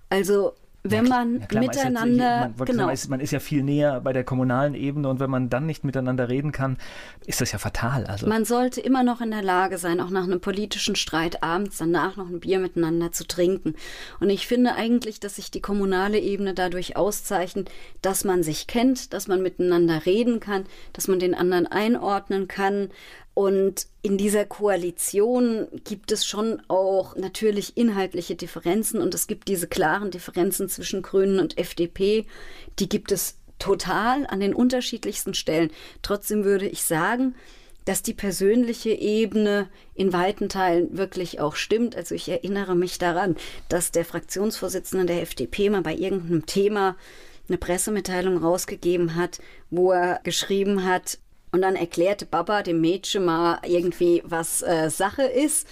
Also wenn ja, man ja, klar, miteinander. Man, genau. man, ist, man, ist, ja viel näher bei der kommunalen Ebene und wenn man dann nicht miteinander reden kann, ist das ja fatal. Also. Man sollte immer noch in der Lage sein, auch nach einem politischen Streit abends danach noch ein Bier miteinander zu trinken. Und ich finde eigentlich, dass sich die kommunale Ebene dadurch auszeichnet, dass man sich kennt, dass man miteinander reden kann, dass man den anderen einordnen kann, und in dieser Koalition gibt es schon auch natürlich inhaltliche Differenzen und es gibt diese klaren Differenzen zwischen Grünen und FDP. Die gibt es total an den unterschiedlichsten Stellen. Trotzdem würde ich sagen, dass die persönliche Ebene in weiten Teilen wirklich auch stimmt. Also ich erinnere mich daran, dass der Fraktionsvorsitzende der FDP mal bei irgendeinem Thema eine Pressemitteilung rausgegeben hat, wo er geschrieben hat, und dann erklärte Baba dem Mädchen mal irgendwie, was äh, Sache ist.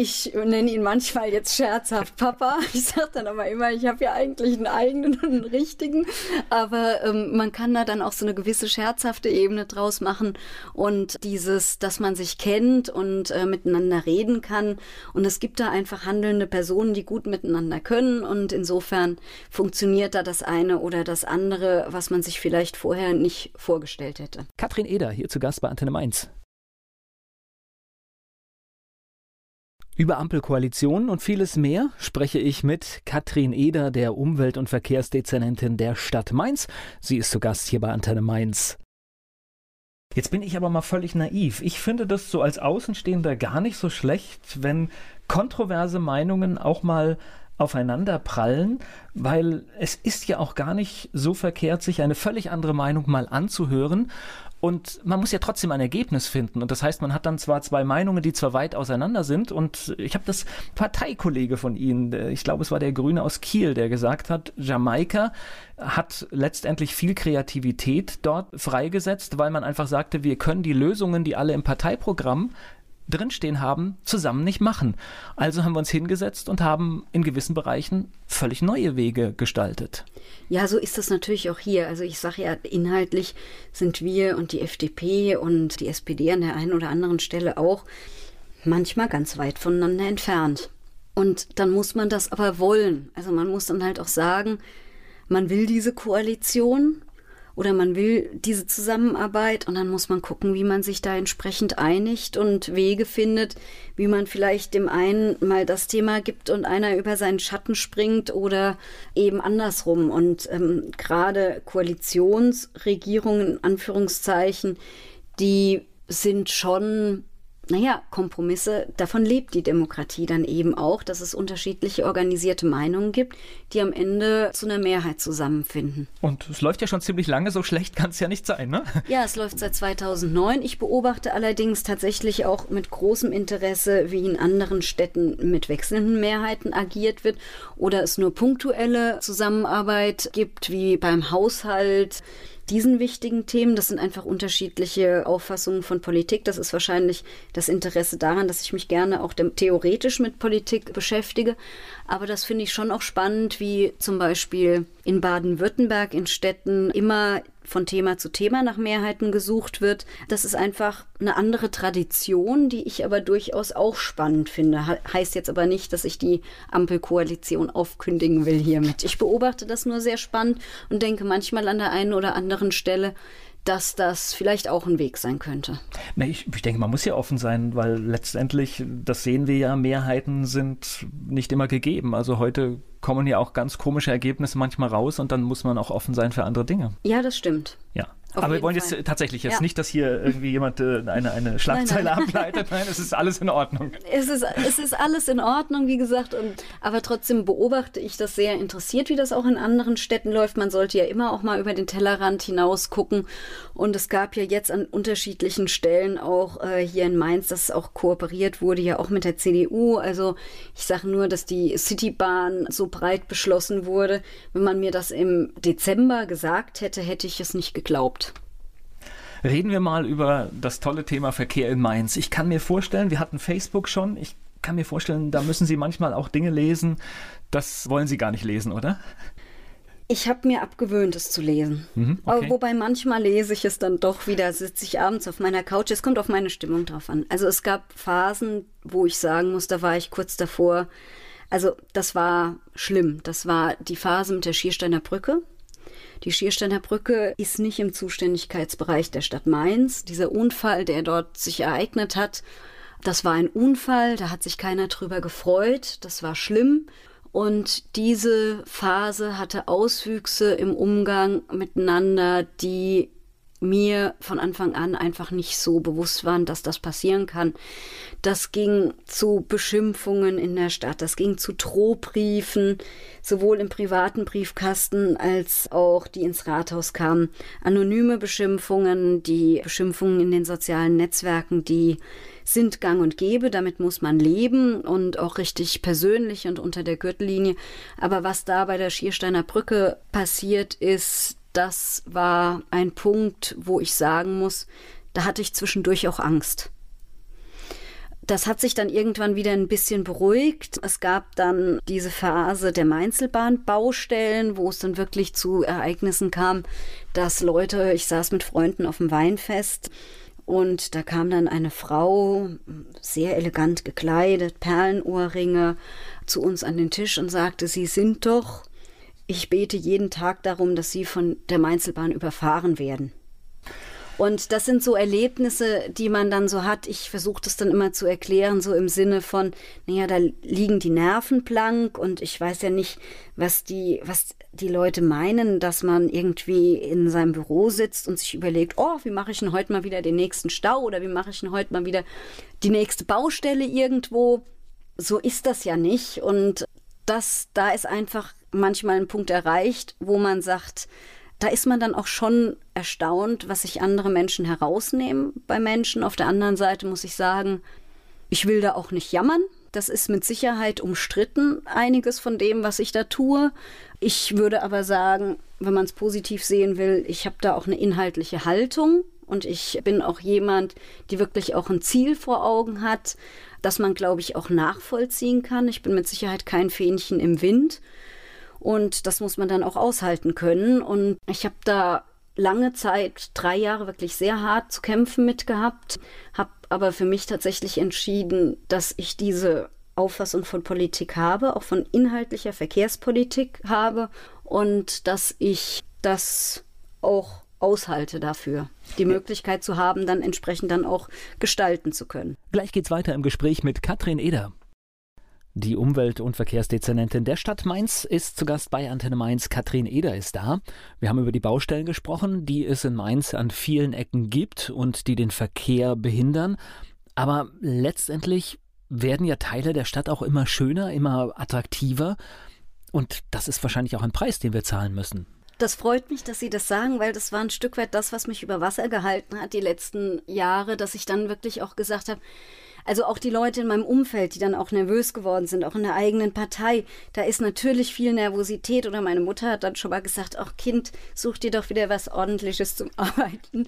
Ich nenne ihn manchmal jetzt scherzhaft Papa. Ich sage dann aber immer, ich habe ja eigentlich einen eigenen und einen richtigen. Aber ähm, man kann da dann auch so eine gewisse scherzhafte Ebene draus machen. Und dieses, dass man sich kennt und äh, miteinander reden kann. Und es gibt da einfach handelnde Personen, die gut miteinander können. Und insofern funktioniert da das eine oder das andere, was man sich vielleicht vorher nicht vorgestellt hätte. Katrin Eder hier zu Gast bei Antenne Mainz. Über Ampelkoalitionen und vieles mehr spreche ich mit Katrin Eder, der Umwelt- und Verkehrsdezernentin der Stadt Mainz. Sie ist zu Gast hier bei Antenne Mainz. Jetzt bin ich aber mal völlig naiv. Ich finde das so als Außenstehender gar nicht so schlecht, wenn kontroverse Meinungen auch mal aufeinander prallen, weil es ist ja auch gar nicht so verkehrt, sich eine völlig andere Meinung mal anzuhören und man muss ja trotzdem ein Ergebnis finden. Und das heißt, man hat dann zwar zwei Meinungen, die zwar weit auseinander sind. Und ich habe das Parteikollege von Ihnen, ich glaube, es war der Grüne aus Kiel, der gesagt hat, Jamaika hat letztendlich viel Kreativität dort freigesetzt, weil man einfach sagte, wir können die Lösungen, die alle im Parteiprogramm drinstehen haben, zusammen nicht machen. Also haben wir uns hingesetzt und haben in gewissen Bereichen völlig neue Wege gestaltet. Ja, so ist das natürlich auch hier. Also ich sage ja, inhaltlich sind wir und die FDP und die SPD an der einen oder anderen Stelle auch manchmal ganz weit voneinander entfernt. Und dann muss man das aber wollen. Also man muss dann halt auch sagen, man will diese Koalition oder man will diese Zusammenarbeit und dann muss man gucken, wie man sich da entsprechend einigt und Wege findet, wie man vielleicht dem einen mal das Thema gibt und einer über seinen Schatten springt oder eben andersrum. Und ähm, gerade Koalitionsregierungen, Anführungszeichen, die sind schon naja, Kompromisse, davon lebt die Demokratie dann eben auch, dass es unterschiedliche organisierte Meinungen gibt, die am Ende zu einer Mehrheit zusammenfinden. Und es läuft ja schon ziemlich lange, so schlecht kann es ja nicht sein, ne? Ja, es läuft seit 2009. Ich beobachte allerdings tatsächlich auch mit großem Interesse, wie in anderen Städten mit wechselnden Mehrheiten agiert wird oder es nur punktuelle Zusammenarbeit gibt, wie beim Haushalt diesen wichtigen Themen. Das sind einfach unterschiedliche Auffassungen von Politik. Das ist wahrscheinlich das Interesse daran, dass ich mich gerne auch theoretisch mit Politik beschäftige. Aber das finde ich schon auch spannend, wie zum Beispiel in Baden-Württemberg in Städten immer von Thema zu Thema nach Mehrheiten gesucht wird. Das ist einfach eine andere Tradition, die ich aber durchaus auch spannend finde. heißt jetzt aber nicht, dass ich die Ampelkoalition aufkündigen will hiermit. Ich beobachte das nur sehr spannend und denke manchmal an der einen oder anderen Stelle, dass das vielleicht auch ein Weg sein könnte. Na, ich, ich, denke, man muss ja offen sein, weil letztendlich, das sehen wir ja, Mehrheiten sind nicht immer gegeben. Also heute kommen ja auch ganz komische Ergebnisse manchmal raus und dann muss man auch offen sein für andere Dinge. Ja, das stimmt. Ja. Auf Aber wir wollen Fall. jetzt tatsächlich jetzt ja. nicht, dass hier irgendwie jemand äh, eine, eine Schlagzeile nein, nein. ableitet. Nein, es ist alles in Ordnung. Es ist, es ist alles in Ordnung, wie gesagt. Und, aber trotzdem beobachte ich das sehr interessiert, wie das auch in anderen Städten läuft. Man sollte ja immer auch mal über den Tellerrand hinaus gucken. Und es gab ja jetzt an unterschiedlichen Stellen auch äh, hier in Mainz, dass auch kooperiert wurde, ja auch mit der CDU. Also ich sage nur, dass die Citybahn so breit beschlossen wurde. Wenn man mir das im Dezember gesagt hätte, hätte ich es nicht geglaubt. Reden wir mal über das tolle Thema Verkehr in Mainz. Ich kann mir vorstellen, wir hatten Facebook schon. Ich kann mir vorstellen, da müssen Sie manchmal auch Dinge lesen. Das wollen Sie gar nicht lesen, oder? Ich habe mir abgewöhnt, es zu lesen. Mhm, okay. Wobei manchmal lese ich es dann doch wieder, sitze ich abends auf meiner Couch. Es kommt auf meine Stimmung drauf an. Also es gab Phasen, wo ich sagen muss, da war ich kurz davor. Also das war schlimm. Das war die Phase mit der Schiersteiner Brücke. Die Schiersteiner Brücke ist nicht im Zuständigkeitsbereich der Stadt Mainz. Dieser Unfall, der dort sich ereignet hat, das war ein Unfall, da hat sich keiner drüber gefreut, das war schlimm. Und diese Phase hatte Auswüchse im Umgang miteinander, die mir von Anfang an einfach nicht so bewusst waren, dass das passieren kann. Das ging zu Beschimpfungen in der Stadt, das ging zu Drohbriefen, sowohl im privaten Briefkasten als auch die ins Rathaus kamen. Anonyme Beschimpfungen, die Beschimpfungen in den sozialen Netzwerken, die sind gang und gäbe, damit muss man leben und auch richtig persönlich und unter der Gürtellinie. Aber was da bei der Schiersteiner Brücke passiert ist, das war ein Punkt, wo ich sagen muss, da hatte ich zwischendurch auch Angst. Das hat sich dann irgendwann wieder ein bisschen beruhigt. Es gab dann diese Phase der Mainzelbahn-Baustellen, wo es dann wirklich zu Ereignissen kam, dass Leute, ich saß mit Freunden auf dem Weinfest und da kam dann eine Frau, sehr elegant gekleidet, Perlenohrringe, zu uns an den Tisch und sagte, Sie sind doch ich bete jeden Tag darum, dass sie von der Mainzelbahn überfahren werden. Und das sind so Erlebnisse, die man dann so hat. Ich versuche das dann immer zu erklären, so im Sinne von, naja, da liegen die Nerven blank und ich weiß ja nicht, was die, was die Leute meinen, dass man irgendwie in seinem Büro sitzt und sich überlegt, oh, wie mache ich denn heute mal wieder den nächsten Stau oder wie mache ich denn heute mal wieder die nächste Baustelle irgendwo. So ist das ja nicht. Und das, da ist einfach manchmal ein Punkt erreicht, wo man sagt, da ist man dann auch schon erstaunt, was sich andere Menschen herausnehmen bei Menschen. Auf der anderen Seite muss ich sagen, ich will da auch nicht jammern. Das ist mit Sicherheit umstritten, einiges von dem, was ich da tue. Ich würde aber sagen, wenn man es positiv sehen will, ich habe da auch eine inhaltliche Haltung und ich bin auch jemand, die wirklich auch ein Ziel vor Augen hat, das man, glaube ich, auch nachvollziehen kann. Ich bin mit Sicherheit kein Fähnchen im Wind. Und das muss man dann auch aushalten können. Und ich habe da lange Zeit, drei Jahre wirklich sehr hart zu kämpfen mit gehabt, habe aber für mich tatsächlich entschieden, dass ich diese Auffassung von Politik habe, auch von inhaltlicher Verkehrspolitik habe und dass ich das auch aushalte dafür, die Möglichkeit zu haben, dann entsprechend dann auch gestalten zu können. Gleich geht's weiter im Gespräch mit Katrin Eder. Die Umwelt- und Verkehrsdezernentin der Stadt Mainz ist zu Gast bei Antenne Mainz. Katrin Eder ist da. Wir haben über die Baustellen gesprochen, die es in Mainz an vielen Ecken gibt und die den Verkehr behindern. Aber letztendlich werden ja Teile der Stadt auch immer schöner, immer attraktiver. Und das ist wahrscheinlich auch ein Preis, den wir zahlen müssen. Das freut mich, dass Sie das sagen, weil das war ein Stück weit das, was mich über Wasser gehalten hat die letzten Jahre, dass ich dann wirklich auch gesagt habe, also auch die Leute in meinem Umfeld, die dann auch nervös geworden sind, auch in der eigenen Partei, da ist natürlich viel Nervosität. Oder meine Mutter hat dann schon mal gesagt, ach Kind, such dir doch wieder was Ordentliches zum Arbeiten.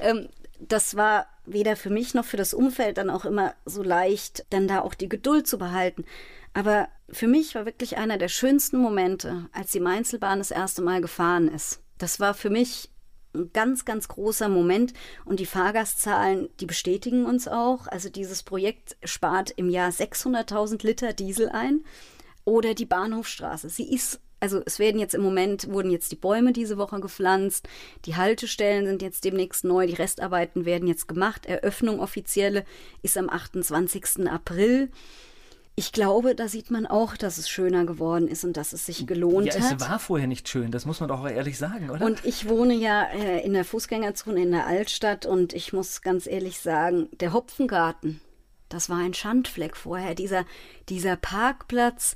Ähm, das war weder für mich noch für das Umfeld dann auch immer so leicht, dann da auch die Geduld zu behalten. Aber für mich war wirklich einer der schönsten Momente, als die Mainzelbahn das erste Mal gefahren ist. Das war für mich ein ganz, ganz großer Moment. Und die Fahrgastzahlen, die bestätigen uns auch. Also dieses Projekt spart im Jahr 600.000 Liter Diesel ein. Oder die Bahnhofstraße. Sie ist also es werden jetzt im Moment, wurden jetzt die Bäume diese Woche gepflanzt, die Haltestellen sind jetzt demnächst neu, die Restarbeiten werden jetzt gemacht, Eröffnung offizielle ist am 28. April. Ich glaube, da sieht man auch, dass es schöner geworden ist und dass es sich gelohnt ja, hat. Es war vorher nicht schön, das muss man doch auch ehrlich sagen, oder? Und ich wohne ja äh, in der Fußgängerzone in der Altstadt und ich muss ganz ehrlich sagen, der Hopfengarten, das war ein Schandfleck vorher. Dieser, dieser Parkplatz,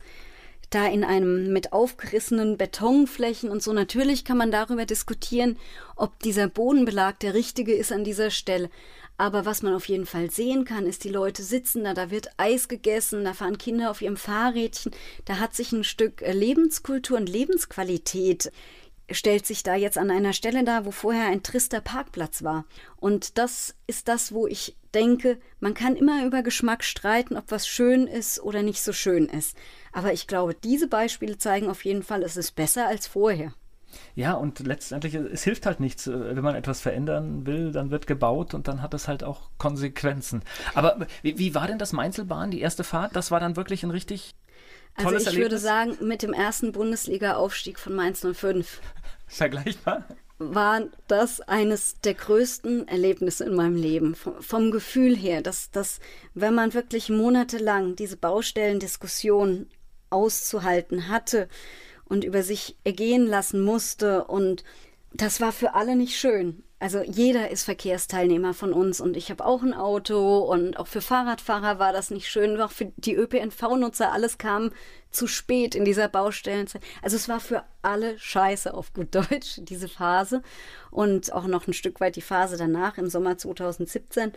da in einem mit aufgerissenen Betonflächen und so. Natürlich kann man darüber diskutieren, ob dieser Bodenbelag der richtige ist an dieser Stelle. Aber was man auf jeden Fall sehen kann, ist, die Leute sitzen da, da wird Eis gegessen, da fahren Kinder auf ihrem Fahrrädchen, da hat sich ein Stück äh, Lebenskultur und Lebensqualität stellt sich da jetzt an einer Stelle da, wo vorher ein trister Parkplatz war. Und das ist das, wo ich denke, man kann immer über Geschmack streiten, ob was schön ist oder nicht so schön ist. Aber ich glaube, diese Beispiele zeigen auf jeden Fall, es ist besser als vorher. Ja, und letztendlich, es hilft halt nichts. Wenn man etwas verändern will, dann wird gebaut und dann hat es halt auch Konsequenzen. Aber wie, wie war denn das Mainzelbahn, die erste Fahrt? Das war dann wirklich ein richtig also tolles ich Erlebnis? würde sagen, mit dem ersten Bundesliga-Aufstieg von Mainz 05 Vergleichbar? war das eines der größten Erlebnisse in meinem Leben. Vom, vom Gefühl her, dass, dass, wenn man wirklich monatelang diese Baustellendiskussion auszuhalten hatte, und über sich ergehen lassen musste. Und das war für alle nicht schön. Also jeder ist Verkehrsteilnehmer von uns und ich habe auch ein Auto und auch für Fahrradfahrer war das nicht schön, auch für die ÖPNV-Nutzer, alles kam zu spät in dieser Baustellenzeit. Also es war für alle scheiße auf gut Deutsch, diese Phase und auch noch ein Stück weit die Phase danach im Sommer 2017.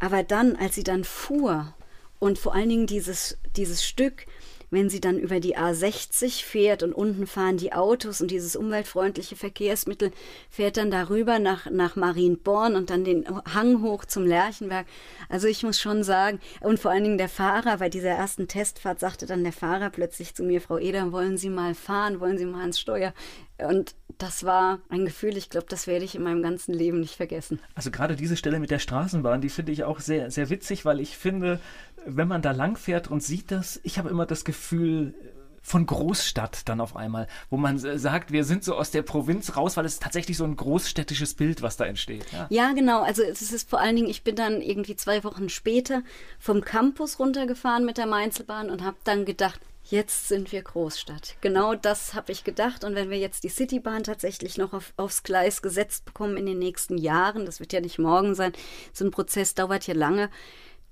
Aber dann, als sie dann fuhr und vor allen Dingen dieses, dieses Stück, wenn sie dann über die A60 fährt und unten fahren die Autos und dieses umweltfreundliche Verkehrsmittel fährt dann darüber nach, nach Marienborn und dann den Hang hoch zum Lerchenberg. Also ich muss schon sagen, und vor allen Dingen der Fahrer, bei dieser ersten Testfahrt sagte dann der Fahrer plötzlich zu mir, Frau Eder, wollen Sie mal fahren, wollen Sie mal ans Steuer? Und das war ein Gefühl, ich glaube, das werde ich in meinem ganzen Leben nicht vergessen. Also gerade diese Stelle mit der Straßenbahn, die finde ich auch sehr, sehr witzig, weil ich finde, wenn man da lang fährt und sieht das, ich habe immer das Gefühl, von Großstadt dann auf einmal, wo man sagt, wir sind so aus der Provinz raus, weil es ist tatsächlich so ein großstädtisches Bild, was da entsteht. Ja, ja genau. Also es ist vor allen Dingen, ich bin dann irgendwie zwei Wochen später vom Campus runtergefahren mit der Mainzelbahn und habe dann gedacht, jetzt sind wir Großstadt. Genau das habe ich gedacht. Und wenn wir jetzt die Citybahn tatsächlich noch auf, aufs Gleis gesetzt bekommen in den nächsten Jahren, das wird ja nicht morgen sein, so ein Prozess dauert ja lange,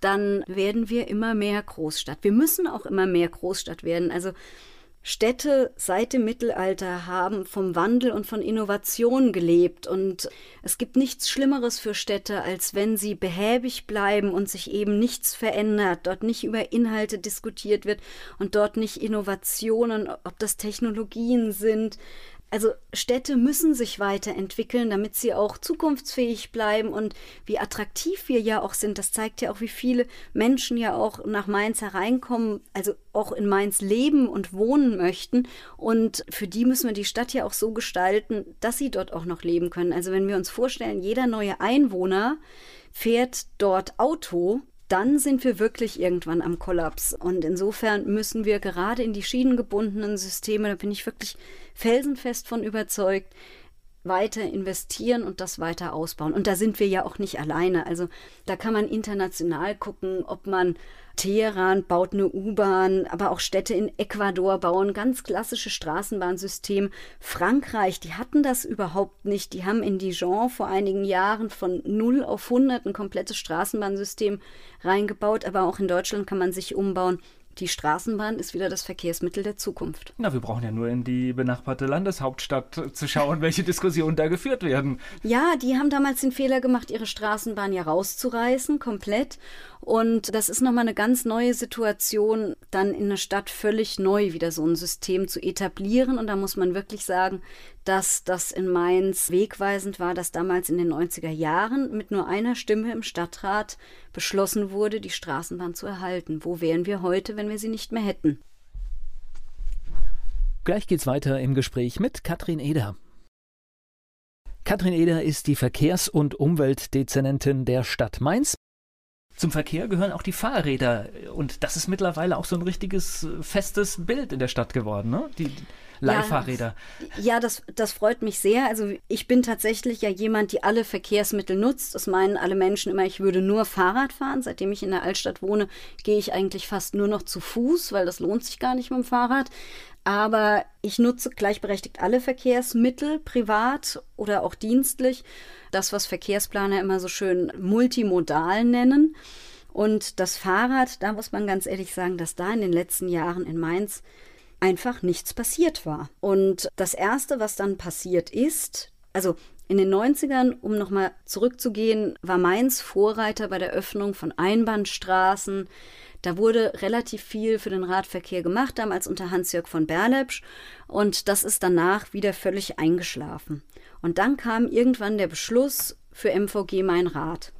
dann werden wir immer mehr Großstadt. Wir müssen auch immer mehr Großstadt werden. Also Städte seit dem Mittelalter haben vom Wandel und von Innovation gelebt und es gibt nichts Schlimmeres für Städte, als wenn sie behäbig bleiben und sich eben nichts verändert, dort nicht über Inhalte diskutiert wird und dort nicht Innovationen, ob das Technologien sind, also Städte müssen sich weiterentwickeln, damit sie auch zukunftsfähig bleiben und wie attraktiv wir ja auch sind. Das zeigt ja auch, wie viele Menschen ja auch nach Mainz hereinkommen, also auch in Mainz leben und wohnen möchten. Und für die müssen wir die Stadt ja auch so gestalten, dass sie dort auch noch leben können. Also wenn wir uns vorstellen, jeder neue Einwohner fährt dort Auto, dann sind wir wirklich irgendwann am Kollaps. Und insofern müssen wir gerade in die schienengebundenen Systeme, da bin ich wirklich felsenfest von überzeugt, weiter investieren und das weiter ausbauen. Und da sind wir ja auch nicht alleine. Also da kann man international gucken, ob man Teheran baut eine U-Bahn, aber auch Städte in Ecuador bauen ganz klassische Straßenbahnsystem. Frankreich, die hatten das überhaupt nicht. Die haben in Dijon vor einigen Jahren von 0 auf 100 ein komplettes Straßenbahnsystem reingebaut, aber auch in Deutschland kann man sich umbauen die Straßenbahn ist wieder das Verkehrsmittel der Zukunft. Na, wir brauchen ja nur in die benachbarte Landeshauptstadt zu schauen, welche Diskussionen da geführt werden. Ja, die haben damals den Fehler gemacht, ihre Straßenbahn ja rauszureißen, komplett. Und das ist nochmal eine ganz neue Situation, dann in der Stadt völlig neu wieder so ein System zu etablieren. Und da muss man wirklich sagen, dass das in Mainz wegweisend war, dass damals in den 90er Jahren mit nur einer Stimme im Stadtrat beschlossen wurde, die Straßenbahn zu erhalten. Wo wären wir heute, wenn wir sie nicht mehr hätten? Gleich geht's weiter im Gespräch mit Katrin Eder. Katrin Eder ist die Verkehrs- und Umweltdezernentin der Stadt Mainz. Zum Verkehr gehören auch die Fahrräder und das ist mittlerweile auch so ein richtiges festes Bild in der Stadt geworden. Ne? Die, Leihfahrräder. Ja, ja, das, das freut mich sehr. Also ich bin tatsächlich ja jemand, die alle Verkehrsmittel nutzt. Das meinen alle Menschen immer, ich würde nur Fahrrad fahren. Seitdem ich in der Altstadt wohne, gehe ich eigentlich fast nur noch zu Fuß, weil das lohnt sich gar nicht mit dem Fahrrad. Aber ich nutze gleichberechtigt alle Verkehrsmittel, privat oder auch dienstlich. Das, was Verkehrsplaner immer so schön multimodal nennen. Und das Fahrrad, da muss man ganz ehrlich sagen, dass da in den letzten Jahren in Mainz einfach nichts passiert war. Und das Erste, was dann passiert ist, also in den 90ern, um nochmal zurückzugehen, war Mainz Vorreiter bei der Öffnung von Einbahnstraßen. Da wurde relativ viel für den Radverkehr gemacht, damals unter Hans-Jörg von Berlepsch. Und das ist danach wieder völlig eingeschlafen. Und dann kam irgendwann der Beschluss für MVG Mein Rad.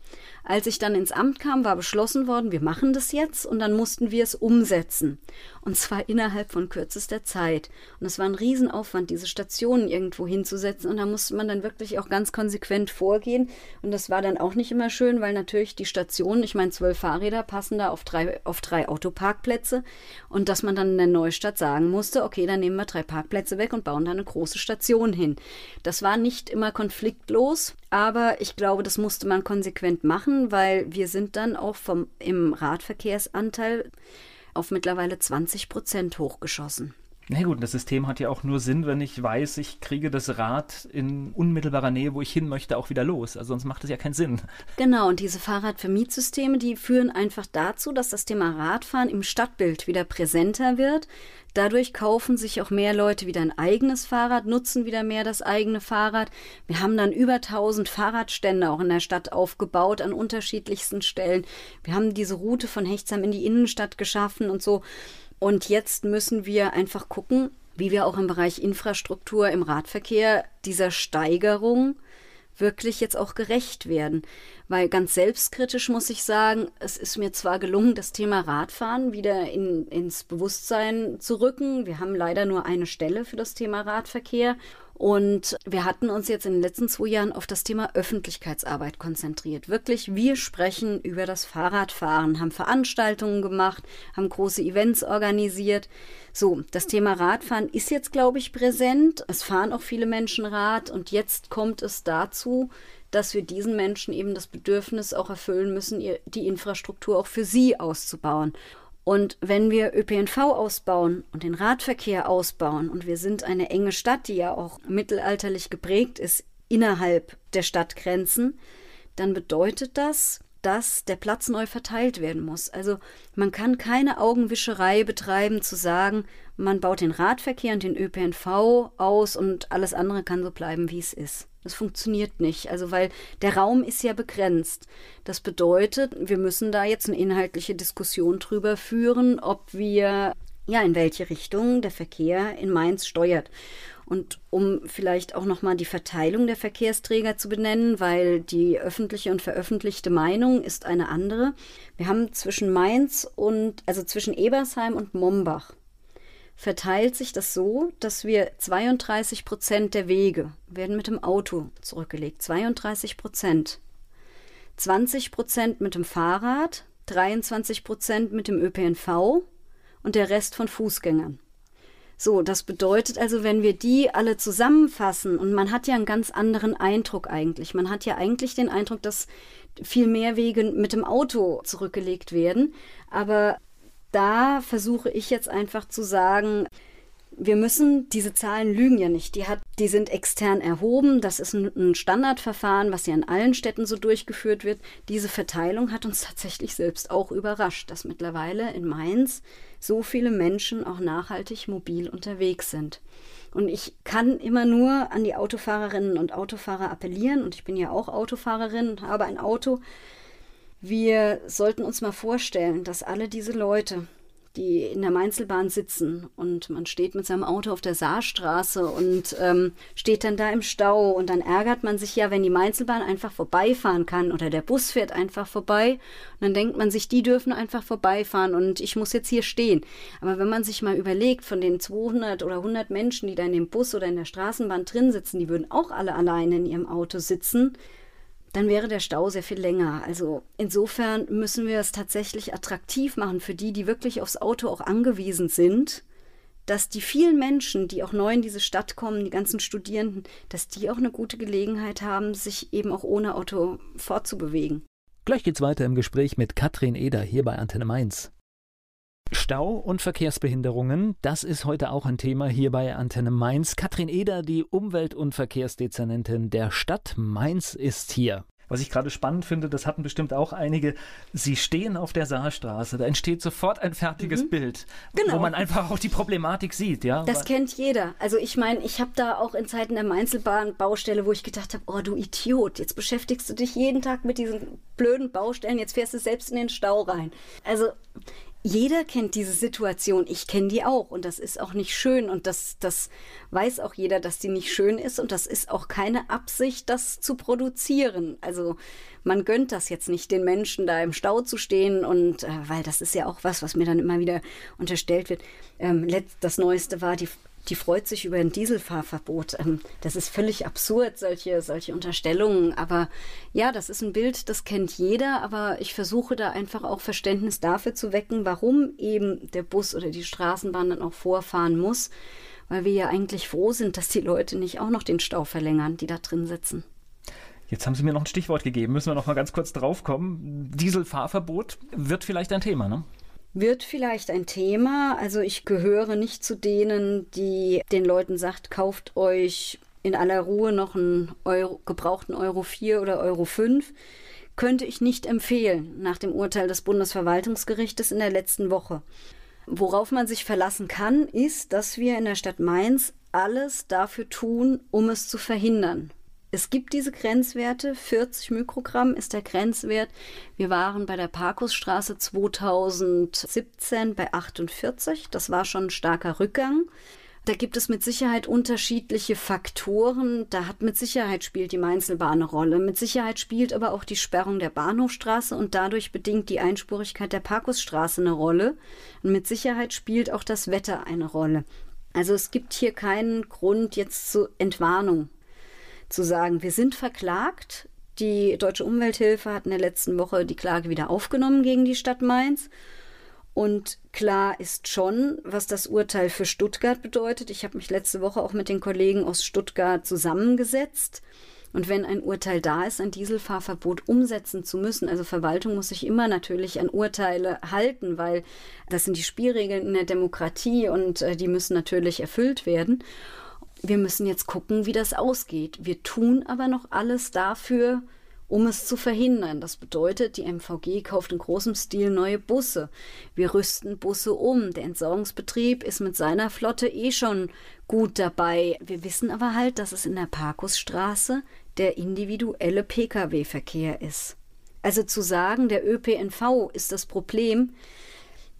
Als ich dann ins Amt kam, war beschlossen worden, wir machen das jetzt und dann mussten wir es umsetzen. Und zwar innerhalb von kürzester Zeit. Und es war ein Riesenaufwand, diese Stationen irgendwo hinzusetzen. Und da musste man dann wirklich auch ganz konsequent vorgehen. Und das war dann auch nicht immer schön, weil natürlich die Stationen, ich meine, zwölf Fahrräder passen da auf drei, auf drei Autoparkplätze. Und dass man dann in der Neustadt sagen musste, okay, dann nehmen wir drei Parkplätze weg und bauen da eine große Station hin. Das war nicht immer konfliktlos, aber ich glaube, das musste man konsequent machen, weil wir sind dann auch vom, im Radverkehrsanteil auf mittlerweile 20 Prozent hochgeschossen. Na gut, das System hat ja auch nur Sinn, wenn ich weiß, ich kriege das Rad in unmittelbarer Nähe, wo ich hin möchte, auch wieder los. Also sonst macht es ja keinen Sinn. Genau, und diese Fahrradvermietsysteme, die führen einfach dazu, dass das Thema Radfahren im Stadtbild wieder präsenter wird. Dadurch kaufen sich auch mehr Leute wieder ein eigenes Fahrrad, nutzen wieder mehr das eigene Fahrrad. Wir haben dann über 1000 Fahrradstände auch in der Stadt aufgebaut an unterschiedlichsten Stellen. Wir haben diese Route von Hechtsheim in die Innenstadt geschaffen und so. Und jetzt müssen wir einfach gucken, wie wir auch im Bereich Infrastruktur im Radverkehr dieser Steigerung wirklich jetzt auch gerecht werden. Weil ganz selbstkritisch muss ich sagen, es ist mir zwar gelungen, das Thema Radfahren wieder in, ins Bewusstsein zu rücken. Wir haben leider nur eine Stelle für das Thema Radverkehr. Und wir hatten uns jetzt in den letzten zwei Jahren auf das Thema Öffentlichkeitsarbeit konzentriert. Wirklich, wir sprechen über das Fahrradfahren, haben Veranstaltungen gemacht, haben große Events organisiert. So, das Thema Radfahren ist jetzt, glaube ich, präsent. Es fahren auch viele Menschen Rad und jetzt kommt es dazu, dass wir diesen Menschen eben das Bedürfnis auch erfüllen müssen, die Infrastruktur auch für sie auszubauen. Und wenn wir ÖPNV ausbauen und den Radverkehr ausbauen und wir sind eine enge Stadt, die ja auch mittelalterlich geprägt ist innerhalb der Stadtgrenzen, dann bedeutet das, dass der Platz neu verteilt werden muss. Also man kann keine Augenwischerei betreiben zu sagen, man baut den Radverkehr und den ÖPNV aus und alles andere kann so bleiben, wie es ist. Das funktioniert nicht. Also, weil der Raum ist ja begrenzt. Das bedeutet, wir müssen da jetzt eine inhaltliche Diskussion drüber führen, ob wir, ja, in welche Richtung der Verkehr in Mainz steuert. Und um vielleicht auch nochmal die Verteilung der Verkehrsträger zu benennen, weil die öffentliche und veröffentlichte Meinung ist eine andere. Wir haben zwischen Mainz und, also zwischen Ebersheim und Mombach verteilt sich das so, dass wir 32 Prozent der Wege werden mit dem Auto zurückgelegt. 32 Prozent. 20 Prozent mit dem Fahrrad, 23 Prozent mit dem ÖPNV und der Rest von Fußgängern. So, das bedeutet also, wenn wir die alle zusammenfassen, und man hat ja einen ganz anderen Eindruck eigentlich. Man hat ja eigentlich den Eindruck, dass viel mehr Wege mit dem Auto zurückgelegt werden. Aber da versuche ich jetzt einfach zu sagen, wir müssen, diese Zahlen lügen ja nicht. Die, hat, die sind extern erhoben. Das ist ein, ein, Standardverfahren, was ja in allen Städten so durchgeführt wird. Diese Verteilung hat uns tatsächlich selbst auch überrascht, dass mittlerweile in Mainz so viele Menschen auch nachhaltig mobil unterwegs sind. Und ich kann immer nur an die Autofahrerinnen und Autofahrer appellieren. Und ich bin ja auch Autofahrerin und habe ein Auto. Wir sollten uns mal vorstellen, dass alle diese Leute, die in der Mainzelbahn sitzen und man steht mit seinem Auto auf der Saarstraße und ähm, steht dann da im Stau und dann ärgert man sich ja, wenn die Mainzelbahn einfach vorbeifahren kann oder der Bus fährt einfach vorbei und dann denkt man sich, die dürfen einfach vorbeifahren und ich muss jetzt hier stehen. Aber wenn man sich mal überlegt, von den 200 oder 100 Menschen, die da in dem Bus oder in der Straßenbahn drin sitzen, die würden auch alle alleine in ihrem Auto sitzen, dann wäre der Stau sehr viel länger. Also insofern müssen wir es tatsächlich attraktiv machen für die, die wirklich aufs Auto auch angewiesen sind, dass die vielen Menschen, die auch neu in diese Stadt kommen, die ganzen Studierenden, dass die auch eine gute Gelegenheit haben, sich eben auch ohne Auto fortzubewegen. Gleich geht's weiter im Gespräch mit Katrin Eder hier bei Antenne Mainz. Stau und Verkehrsbehinderungen, das ist heute auch ein Thema hier bei Antenne Mainz. Katrin Eder, die Umwelt- und Verkehrsdezernentin der Stadt Mainz, ist hier. Was ich gerade spannend finde, das hatten bestimmt auch einige. Sie stehen auf der Saalstraße, da entsteht sofort ein fertiges mhm. Bild, genau. wo man einfach auch die Problematik sieht. Ja? Das kennt jeder. Also ich meine, ich habe da auch in Zeiten der Mainzelbahn-Baustelle, wo ich gedacht habe, oh du Idiot, jetzt beschäftigst du dich jeden Tag mit diesen blöden Baustellen, jetzt fährst du selbst in den Stau rein. Also jeder kennt diese Situation. Ich kenne die auch. Und das ist auch nicht schön. Und das, das weiß auch jeder, dass die nicht schön ist. Und das ist auch keine Absicht, das zu produzieren. Also man gönnt das jetzt nicht den Menschen, da im Stau zu stehen. Und äh, weil das ist ja auch was, was mir dann immer wieder unterstellt wird. Ähm, das Neueste war die die freut sich über ein Dieselfahrverbot. Ähm, das ist völlig absurd, solche, solche Unterstellungen. Aber ja, das ist ein Bild, das kennt jeder. Aber ich versuche da einfach auch Verständnis dafür zu wecken, warum eben der Bus oder die Straßenbahn dann auch vorfahren muss. Weil wir ja eigentlich froh sind, dass die Leute nicht auch noch den Stau verlängern, die da drin sitzen. Jetzt haben Sie mir noch ein Stichwort gegeben, müssen wir noch mal ganz kurz drauf kommen. Dieselfahrverbot wird vielleicht ein Thema, ne? Wird vielleicht ein Thema. Also ich gehöre nicht zu denen, die den Leuten sagt, kauft euch in aller Ruhe noch einen Euro, gebrauchten Euro 4 oder Euro 5. Könnte ich nicht empfehlen, nach dem Urteil des Bundesverwaltungsgerichtes in der letzten Woche. Worauf man sich verlassen kann, ist, dass wir in der Stadt Mainz alles dafür tun, um es zu verhindern. Es gibt diese Grenzwerte, 40 Mikrogramm ist der Grenzwert. Wir waren bei der Parkusstraße 2017 bei 48, das war schon ein starker Rückgang. Da gibt es mit Sicherheit unterschiedliche Faktoren. Da hat mit Sicherheit spielt die Mainzelbahn eine Rolle. Mit Sicherheit spielt aber auch die Sperrung der Bahnhofstraße und dadurch bedingt die Einspurigkeit der Parkusstraße eine Rolle. Und mit Sicherheit spielt auch das Wetter eine Rolle. Also es gibt hier keinen Grund jetzt zur Entwarnung zu sagen, wir sind verklagt. Die Deutsche Umwelthilfe hat in der letzten Woche die Klage wieder aufgenommen gegen die Stadt Mainz. Und klar ist schon, was das Urteil für Stuttgart bedeutet. Ich habe mich letzte Woche auch mit den Kollegen aus Stuttgart zusammengesetzt. Und wenn ein Urteil da ist, ein Dieselfahrverbot umsetzen zu müssen, also Verwaltung muss sich immer natürlich an Urteile halten, weil das sind die Spielregeln in der Demokratie und äh, die müssen natürlich erfüllt werden wir müssen jetzt gucken, wie das ausgeht. Wir tun aber noch alles dafür, um es zu verhindern. Das bedeutet, die MVG kauft in großem Stil neue Busse. Wir rüsten Busse um. Der Entsorgungsbetrieb ist mit seiner Flotte eh schon gut dabei. Wir wissen aber halt, dass es in der Parkusstraße der individuelle Pkw-Verkehr ist. Also zu sagen, der ÖPNV ist das Problem,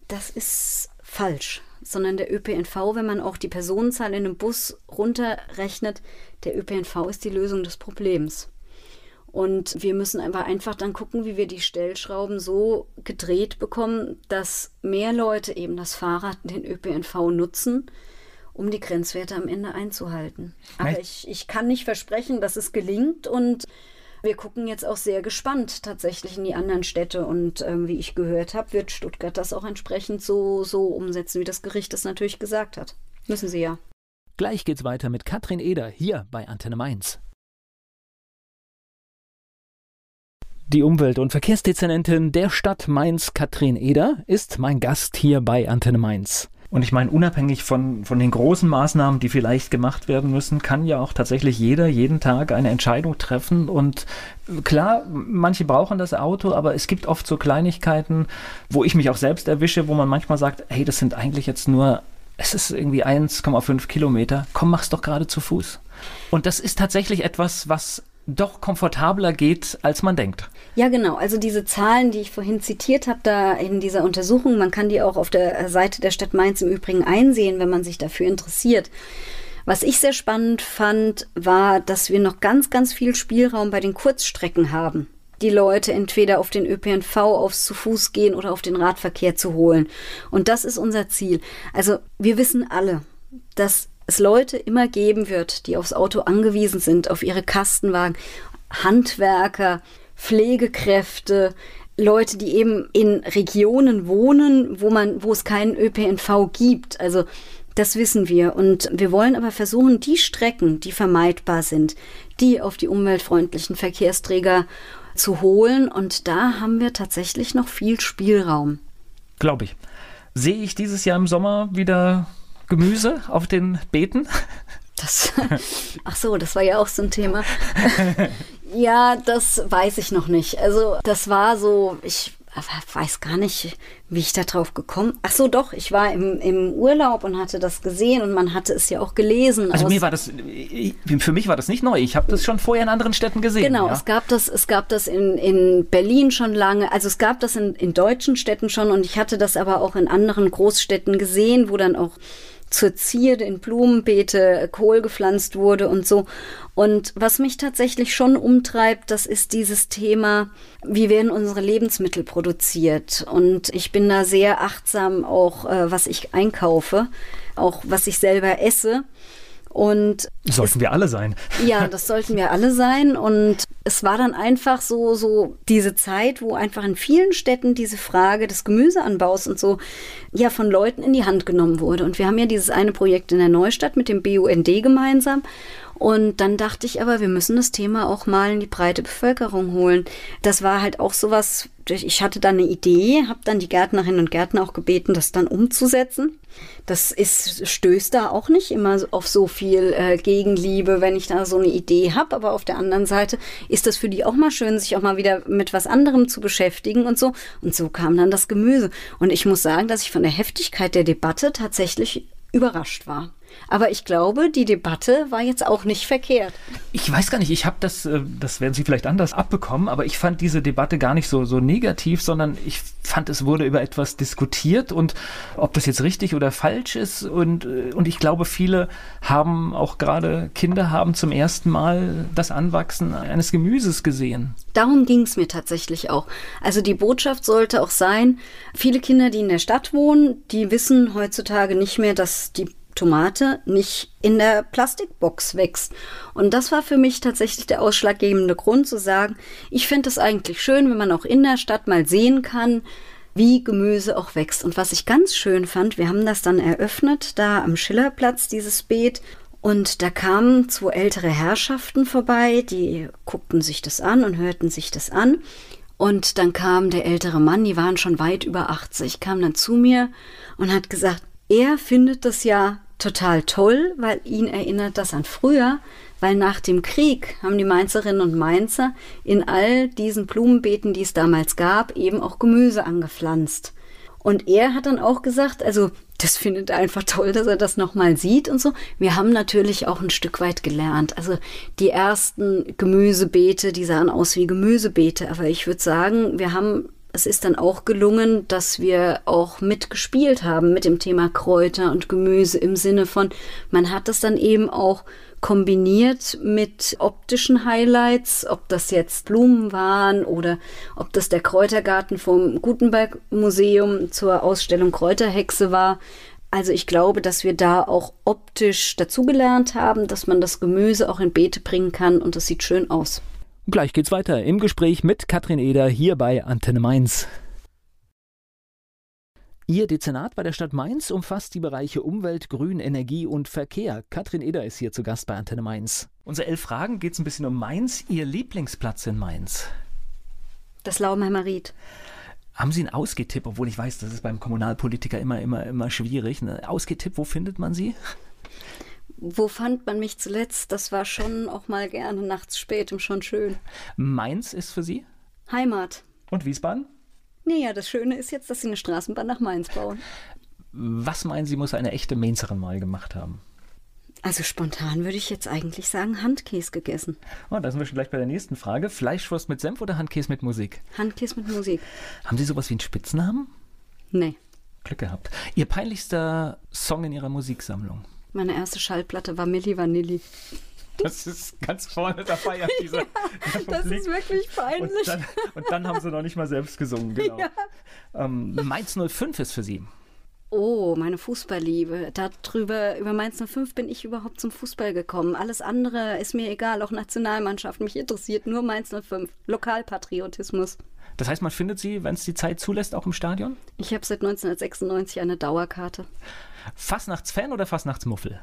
das ist falsch sondern der ÖPNV, wenn man auch die Personenzahl in einem Bus runterrechnet, der ÖPNV ist die Lösung des Problems. Und wir müssen aber einfach dann gucken, wie wir die Stellschrauben so gedreht bekommen, dass mehr Leute eben das Fahrrad, den ÖPNV nutzen, um die Grenzwerte am Ende einzuhalten. Aber ich, ich kann nicht versprechen, dass es gelingt und wir gucken jetzt auch sehr gespannt tatsächlich in die anderen Städte und ähm, wie ich gehört habe, wird Stuttgart das auch entsprechend so, so umsetzen, wie das Gericht es natürlich gesagt hat. Müssen sie ja. Gleich geht's weiter mit Katrin Eder hier bei Antenne Mainz. Die Umwelt- und Verkehrsdezernentin der Stadt Mainz, Katrin Eder, ist mein Gast hier bei Antenne Mainz. Und ich meine, unabhängig von, von den großen Maßnahmen, die vielleicht gemacht werden müssen, kann ja auch tatsächlich jeder jeden Tag eine Entscheidung treffen. Und klar, manche brauchen das Auto, aber es gibt oft so Kleinigkeiten, wo ich mich auch selbst erwische, wo man manchmal sagt, hey, das sind eigentlich jetzt nur, es ist irgendwie 1,5 Kilometer, komm, mach's doch gerade zu Fuß. Und das ist tatsächlich etwas, was doch komfortabler geht, als man denkt. Ja, genau. Also diese Zahlen, die ich vorhin zitiert habe, da in dieser Untersuchung, man kann die auch auf der Seite der Stadt Mainz im Übrigen einsehen, wenn man sich dafür interessiert. Was ich sehr spannend fand, war, dass wir noch ganz, ganz viel Spielraum bei den Kurzstrecken haben. Die Leute entweder auf den ÖPNV, aufs zu Fuß gehen oder auf den Radverkehr zu holen. Und das ist unser Ziel. Also wir wissen alle, dass es Leute immer geben wird, die aufs Auto angewiesen sind, auf ihre Kastenwagen, Handwerker, Pflegekräfte, Leute, die eben in Regionen wohnen, wo man, wo es keinen ÖPNV gibt. Also Das wissen wir. Und wir wollen aber versuchen, die Strecken, die vermeidbar sind, die auf die umweltfreundlichen Verkehrsträger zu holen. Und da haben wir tatsächlich noch viel Spielraum. Glaube ich. Sehe ich dieses Jahr im Sommer wieder Gemüse auf den Beeten? Das, ach so, das war ja auch so ein Thema. ja, das weiß ich noch nicht. Also, das war so, ich weiß gar nicht, wie ich da drauf gekommen. Ach so, doch, ich war im, im Urlaub und hatte das gesehen und man hatte es ja auch gelesen. Also mir war das, für mich war das nicht neu. Ich habe das schon vorher in anderen Städten gesehen. Genau, ja? es gab das, es gab das in, in Berlin schon lange. Also es gab das in, in deutschen Städten schon und ich hatte das aber auch in anderen Großstädten gesehen, wo dann auch zur Zierde in Blumenbeete Kohl gepflanzt wurde und so. Und was mich tatsächlich schon umtreibt, das ist dieses Thema, wie werden unsere Lebensmittel produziert. Und ich bin da sehr achtsam auch, äh, was ich einkaufe, auch was ich selber esse. Und sollten es, wir alle sein. Ja, das sollten wir alle sein. Und es war dann einfach so, so diese Zeit, wo einfach in vielen Städten diese Frage des Gemüseanbaus und so ja von Leuten in die Hand genommen wurde. Und wir haben ja dieses eine Projekt in der Neustadt mit dem BUND gemeinsam. Und dann dachte ich aber, wir müssen das Thema auch mal in die breite Bevölkerung holen. Das war halt auch sowas, ich hatte dann eine Idee, habe dann die Gärtnerinnen und Gärtner auch gebeten, das dann umzusetzen. Das ist, stößt da auch nicht immer auf so viel äh, Gegenliebe, wenn ich da so eine Idee habe. Aber auf der anderen Seite ist das für die auch mal schön, sich auch mal wieder mit was anderem zu beschäftigen und so. Und so kam dann das Gemüse. Und ich muss sagen, dass ich von der Heftigkeit der Debatte tatsächlich überrascht war. Aber ich glaube, die Debatte war jetzt auch nicht verkehrt. Ich weiß gar nicht, ich habe das, äh, das werden Sie vielleicht anders abbekommen, aber ich fand diese Debatte gar nicht so, so negativ, sondern ich fand, es wurde über etwas diskutiert und ob das jetzt richtig oder falsch ist. Und, äh, und ich glaube, viele haben auch gerade Kinder haben zum ersten Mal das Anwachsen eines Gemüses gesehen. Darum ging es mir tatsächlich auch. Also die Botschaft sollte auch sein, viele Kinder, die in der Stadt wohnen, die wissen heutzutage nicht mehr, dass die Tomate nicht in der Plastikbox wächst. Und das war für mich tatsächlich der ausschlaggebende Grund zu sagen, ich finde es eigentlich schön, wenn man auch in der Stadt mal sehen kann, wie Gemüse auch wächst. Und was ich ganz schön fand, wir haben das dann eröffnet, da am Schillerplatz, dieses Beet. Und da kamen zwei ältere Herrschaften vorbei, die guckten sich das an und hörten sich das an. Und dann kam der ältere Mann, die waren schon weit über 80, kam dann zu mir und hat gesagt, er findet das ja total toll, weil ihn erinnert das an früher, weil nach dem Krieg haben die Mainzerinnen und Mainzer in all diesen Blumenbeeten, die es damals gab, eben auch Gemüse angepflanzt. Und er hat dann auch gesagt, also das findet er einfach toll, dass er das nochmal sieht und so. Wir haben natürlich auch ein Stück weit gelernt. Also die ersten Gemüsebeete, die sahen aus wie Gemüsebeete, aber ich würde sagen, wir haben es ist dann auch gelungen, dass wir auch mitgespielt haben mit dem Thema Kräuter und Gemüse im Sinne von, man hat es dann eben auch kombiniert mit optischen Highlights, ob das jetzt Blumen waren oder ob das der Kräutergarten vom Gutenberg Museum zur Ausstellung Kräuterhexe war. Also ich glaube, dass wir da auch optisch dazugelernt haben, dass man das Gemüse auch in Beete bringen kann und das sieht schön aus. Gleich geht's weiter im Gespräch mit Katrin Eder hier bei Antenne Mainz. Ihr Dezernat bei der Stadt Mainz umfasst die Bereiche Umwelt, Grün, Energie und Verkehr. Katrin Eder ist hier zu Gast bei Antenne Mainz. Unsere elf Fragen geht es ein bisschen um Mainz. Ihr Lieblingsplatz in Mainz? Das Laubenheimer Ried. Haben Sie einen Ausgehtipp, obwohl ich weiß, das ist beim Kommunalpolitiker immer, immer, immer schwierig. Ein Ausgehtipp, wo findet man sie? Wo fand man mich zuletzt? Das war schon auch mal gerne nachts spätem schon schön. Mainz ist für Sie? Heimat. Und Wiesbaden? Naja, das Schöne ist jetzt, dass sie eine Straßenbahn nach Mainz bauen. Was meinen Sie, muss eine echte Mainzerin mal gemacht haben? Also spontan würde ich jetzt eigentlich sagen Handkäse gegessen. Oh, da sind wir schon gleich bei der nächsten Frage. Fleischwurst mit Senf oder Handkäse mit Musik? Handkäse mit Musik. Haben Sie sowas wie einen Spitznamen? Nee. Glück gehabt. Ihr peinlichster Song in Ihrer Musiksammlung? Meine erste Schallplatte war Milli Vanilli. Das ist ganz vorne dabei auf dieser. ja, das ist wirklich peinlich. Und dann, und dann, haben sie noch nicht mal selbst gesungen, genau. Ja. Ähm, Mainz 05 ist für Sie. Oh, meine Fußballliebe. Darüber, über Mainz 05 bin ich überhaupt zum Fußball gekommen. Alles andere ist mir egal, auch Nationalmannschaft. Mich interessiert nur Mainz 05. Lokalpatriotismus. Das heißt, man findet sie, wenn es die Zeit zulässt, auch im Stadion? Ich habe seit 1996 eine Dauerkarte. Fastnachtsfan oder Fastnachtsmuffel?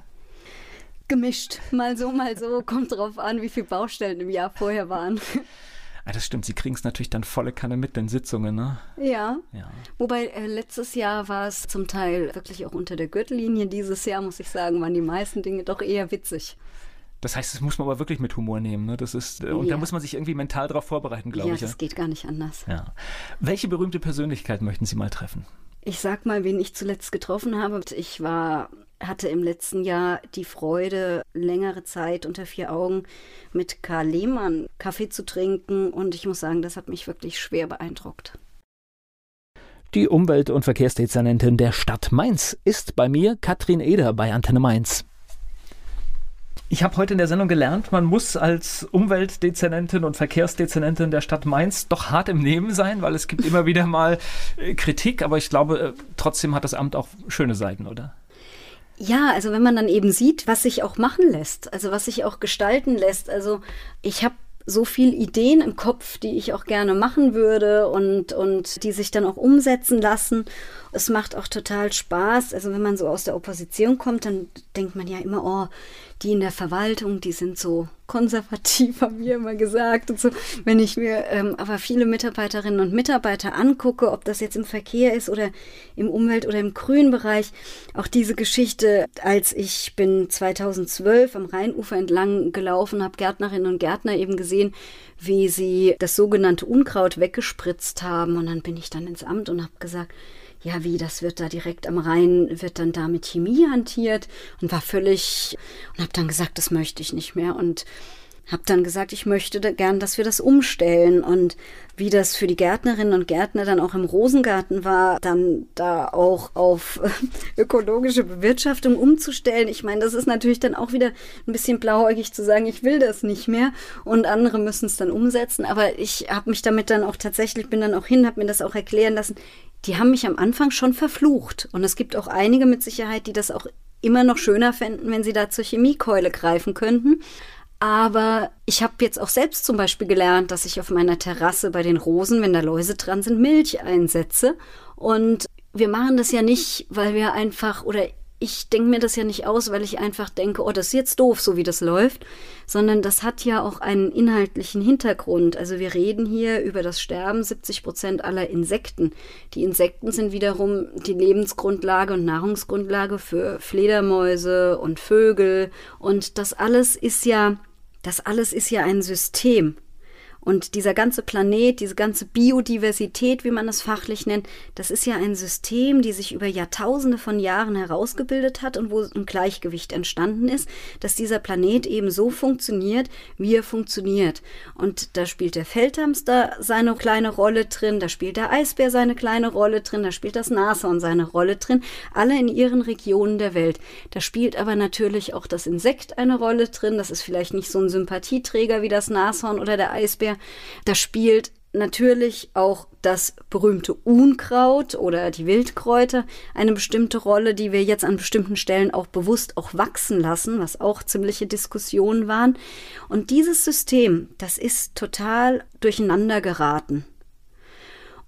Gemischt. Mal so, mal so. Kommt drauf an, wie viele Baustellen im Jahr vorher waren. Ah, das stimmt, sie kriegen es natürlich dann volle Kanne mit den Sitzungen, ne? Ja. ja. Wobei äh, letztes Jahr war es zum Teil wirklich auch unter der Gürtellinie. Dieses Jahr, muss ich sagen, waren die meisten Dinge doch eher witzig. Das heißt, das muss man aber wirklich mit Humor nehmen. Ne? Das ist, äh, und ja. da muss man sich irgendwie mental darauf vorbereiten, glaube ja, ich. Ja, das geht gar nicht anders. Ja. Welche berühmte Persönlichkeit möchten Sie mal treffen? Ich sag mal, wen ich zuletzt getroffen habe. Ich war hatte im letzten Jahr die Freude, längere Zeit unter vier Augen mit Karl Lehmann Kaffee zu trinken und ich muss sagen, das hat mich wirklich schwer beeindruckt. Die Umwelt- und Verkehrsdezernentin der Stadt Mainz ist bei mir, Katrin Eder bei Antenne Mainz. Ich habe heute in der Sendung gelernt, man muss als Umweltdezernentin und Verkehrsdezernentin der Stadt Mainz doch hart im Nehmen sein, weil es gibt immer wieder mal äh, Kritik, aber ich glaube, äh, trotzdem hat das Amt auch schöne Seiten, oder? Ja, also wenn man dann eben sieht, was sich auch machen lässt, also was sich auch gestalten lässt. Also ich habe so viel Ideen im Kopf, die ich auch gerne machen würde und, und die sich dann auch umsetzen lassen. Es macht auch total Spaß. Also wenn man so aus der Opposition kommt, dann denkt man ja immer, oh, die in der Verwaltung, die sind so konservativ, haben wir immer gesagt. Und so. Wenn ich mir ähm, aber viele Mitarbeiterinnen und Mitarbeiter angucke, ob das jetzt im Verkehr ist oder im Umwelt- oder im Grünbereich, auch diese Geschichte, als ich bin 2012 am Rheinufer entlang gelaufen, habe Gärtnerinnen und Gärtner eben gesehen, wie sie das sogenannte Unkraut weggespritzt haben. Und dann bin ich dann ins Amt und habe gesagt, ja, wie, das wird da direkt am Rhein, wird dann da mit Chemie hantiert und war völlig, und habe dann gesagt, das möchte ich nicht mehr und habe dann gesagt, ich möchte da gern, dass wir das umstellen und wie das für die Gärtnerinnen und Gärtner dann auch im Rosengarten war, dann da auch auf ökologische Bewirtschaftung umzustellen. Ich meine, das ist natürlich dann auch wieder ein bisschen blauäugig zu sagen, ich will das nicht mehr und andere müssen es dann umsetzen. Aber ich habe mich damit dann auch tatsächlich, bin dann auch hin, habe mir das auch erklären lassen die haben mich am Anfang schon verflucht. Und es gibt auch einige mit Sicherheit, die das auch immer noch schöner fänden, wenn sie da zur Chemiekeule greifen könnten. Aber ich habe jetzt auch selbst zum Beispiel gelernt, dass ich auf meiner Terrasse bei den Rosen, wenn da Läuse dran sind, Milch einsetze. Und wir machen das ja nicht, weil wir einfach oder ich denke mir das ja nicht aus, weil ich einfach denke, oh, das ist jetzt doof, so wie das läuft, sondern das hat ja auch einen inhaltlichen Hintergrund. Also wir reden hier über das Sterben 70 Prozent aller Insekten. Die Insekten sind wiederum die Lebensgrundlage und Nahrungsgrundlage für Fledermäuse und Vögel. Und das alles ist ja, das alles ist ja ein System. Und dieser ganze Planet, diese ganze Biodiversität, wie man es fachlich nennt, das ist ja ein System, die sich über Jahrtausende von Jahren herausgebildet hat und wo ein Gleichgewicht entstanden ist, dass dieser Planet eben so funktioniert, wie er funktioniert. Und da spielt der Feldhamster seine kleine Rolle drin, da spielt der Eisbär seine kleine Rolle drin, da spielt das Nashorn seine Rolle drin, alle in ihren Regionen der Welt. Da spielt aber natürlich auch das Insekt eine Rolle drin, das ist vielleicht nicht so ein Sympathieträger wie das Nashorn oder der Eisbär, da spielt natürlich auch das berühmte Unkraut oder die Wildkräuter eine bestimmte Rolle, die wir jetzt an bestimmten Stellen auch bewusst auch wachsen lassen, was auch ziemliche Diskussionen waren. Und dieses System, das ist total durcheinander geraten.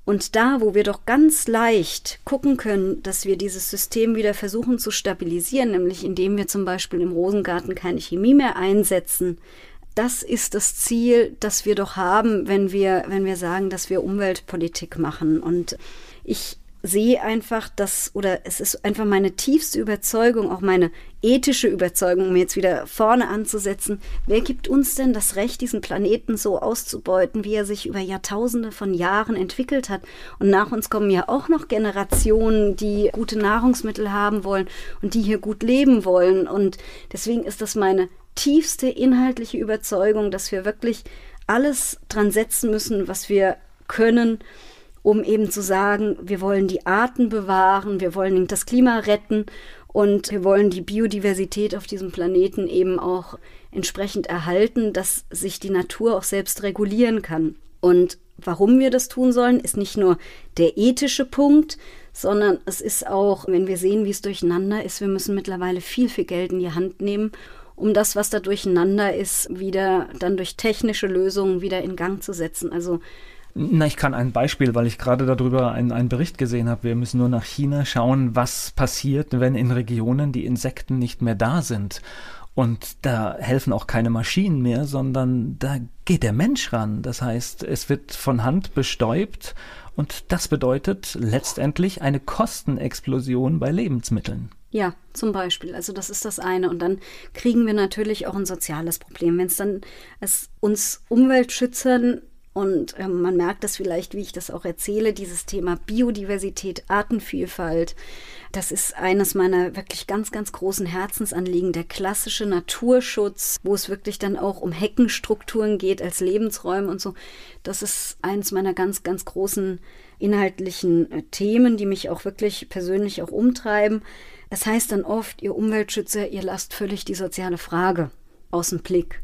Und da, wo wir doch ganz leicht gucken können, dass wir dieses System wieder versuchen zu stabilisieren, nämlich indem wir zum Beispiel im Rosengarten keine Chemie mehr einsetzen, das ist das Ziel, das wir doch haben, wenn wir, wenn wir sagen, dass wir Umweltpolitik machen. Und ich sehe einfach, dass, oder es ist einfach meine tiefste Überzeugung, auch meine ethische Überzeugung, um jetzt wieder vorne anzusetzen, wer gibt uns denn das Recht, diesen Planeten so auszubeuten, wie er sich über Jahrtausende von Jahren entwickelt hat? Und nach uns kommen ja auch noch Generationen, die gute Nahrungsmittel haben wollen und die hier gut leben wollen. Und deswegen ist das meine tiefste inhaltliche Überzeugung, dass wir wirklich alles dran setzen müssen, was wir können, um eben zu sagen, wir wollen die Arten bewahren, wir wollen das Klima retten und wir wollen die Biodiversität auf diesem Planeten eben auch entsprechend erhalten, dass sich die Natur auch selbst regulieren kann. Und warum wir das tun sollen, ist nicht nur der ethische Punkt, sondern es ist auch, wenn wir sehen, wie es durcheinander ist, wir müssen mittlerweile viel, viel Geld in die Hand nehmen, um das, was da durcheinander ist, wieder dann durch technische Lösungen wieder in Gang zu setzen. Also na, ich kann ein Beispiel, weil ich gerade darüber einen, einen Bericht gesehen habe. Wir müssen nur nach China schauen, was passiert, wenn in Regionen die Insekten nicht mehr da sind. Und da helfen auch keine Maschinen mehr, sondern da geht der Mensch ran. Das heißt, es wird von Hand bestäubt und das bedeutet letztendlich eine Kostenexplosion bei Lebensmitteln. Ja, zum Beispiel. Also das ist das eine. Und dann kriegen wir natürlich auch ein soziales Problem. Wenn es dann uns Umweltschützern und ähm, man merkt das vielleicht, wie ich das auch erzähle, dieses Thema Biodiversität, Artenvielfalt. Das ist eines meiner wirklich ganz, ganz großen Herzensanliegen, der klassische Naturschutz, wo es wirklich dann auch um Heckenstrukturen geht als Lebensräume und so. Das ist eines meiner ganz, ganz großen inhaltlichen äh, Themen, die mich auch wirklich persönlich auch umtreiben. Das heißt dann oft, ihr Umweltschützer, ihr lasst völlig die soziale Frage aus dem Blick.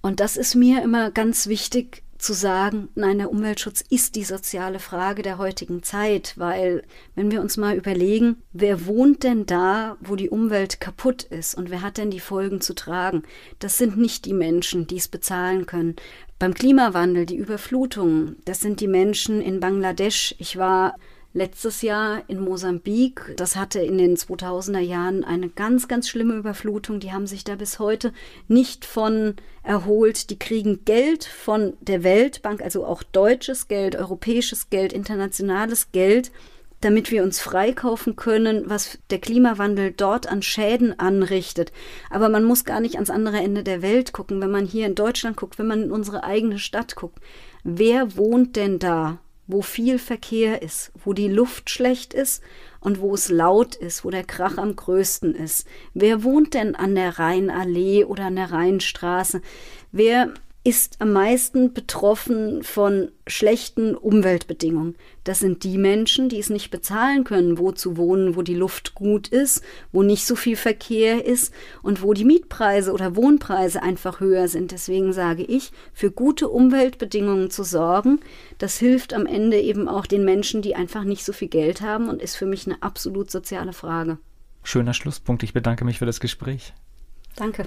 Und das ist mir immer ganz wichtig, zu sagen, nein, der Umweltschutz ist die soziale Frage der heutigen Zeit, weil wenn wir uns mal überlegen, wer wohnt denn da, wo die Umwelt kaputt ist und wer hat denn die Folgen zu tragen? Das sind nicht die Menschen, die es bezahlen können. Beim Klimawandel, die Überflutungen, das sind die Menschen in Bangladesch. Ich war letztes Jahr in Mosambik. Das hatte in den 2000er Jahren eine ganz, ganz schlimme Überflutung. Die haben sich da bis heute nicht von erholt. Die kriegen Geld von der Weltbank, also auch deutsches Geld, europäisches Geld, internationales Geld, damit wir uns freikaufen können, was der Klimawandel dort an Schäden anrichtet. Aber man muss gar nicht ans andere Ende der Welt gucken, wenn man hier in Deutschland guckt, wenn man in unsere eigene Stadt guckt. Wer wohnt denn da? Wo viel Verkehr ist, wo die Luft schlecht ist und wo es laut ist, wo der Krach am größten ist. Wer wohnt denn an der Rheinallee oder an der Rheinstraße? Wer ist am meisten betroffen von schlechten Umweltbedingungen. Das sind die Menschen, die es nicht bezahlen können, wo zu wohnen, wo die Luft gut ist, wo nicht so viel Verkehr ist und wo die Mietpreise oder Wohnpreise einfach höher sind. Deswegen sage ich, für gute Umweltbedingungen zu sorgen, das hilft am Ende eben auch den Menschen, die einfach nicht so viel Geld haben und ist für mich eine absolut soziale Frage. Schöner Schlusspunkt. Ich bedanke mich für das Gespräch. Danke.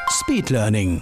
Speed Learning.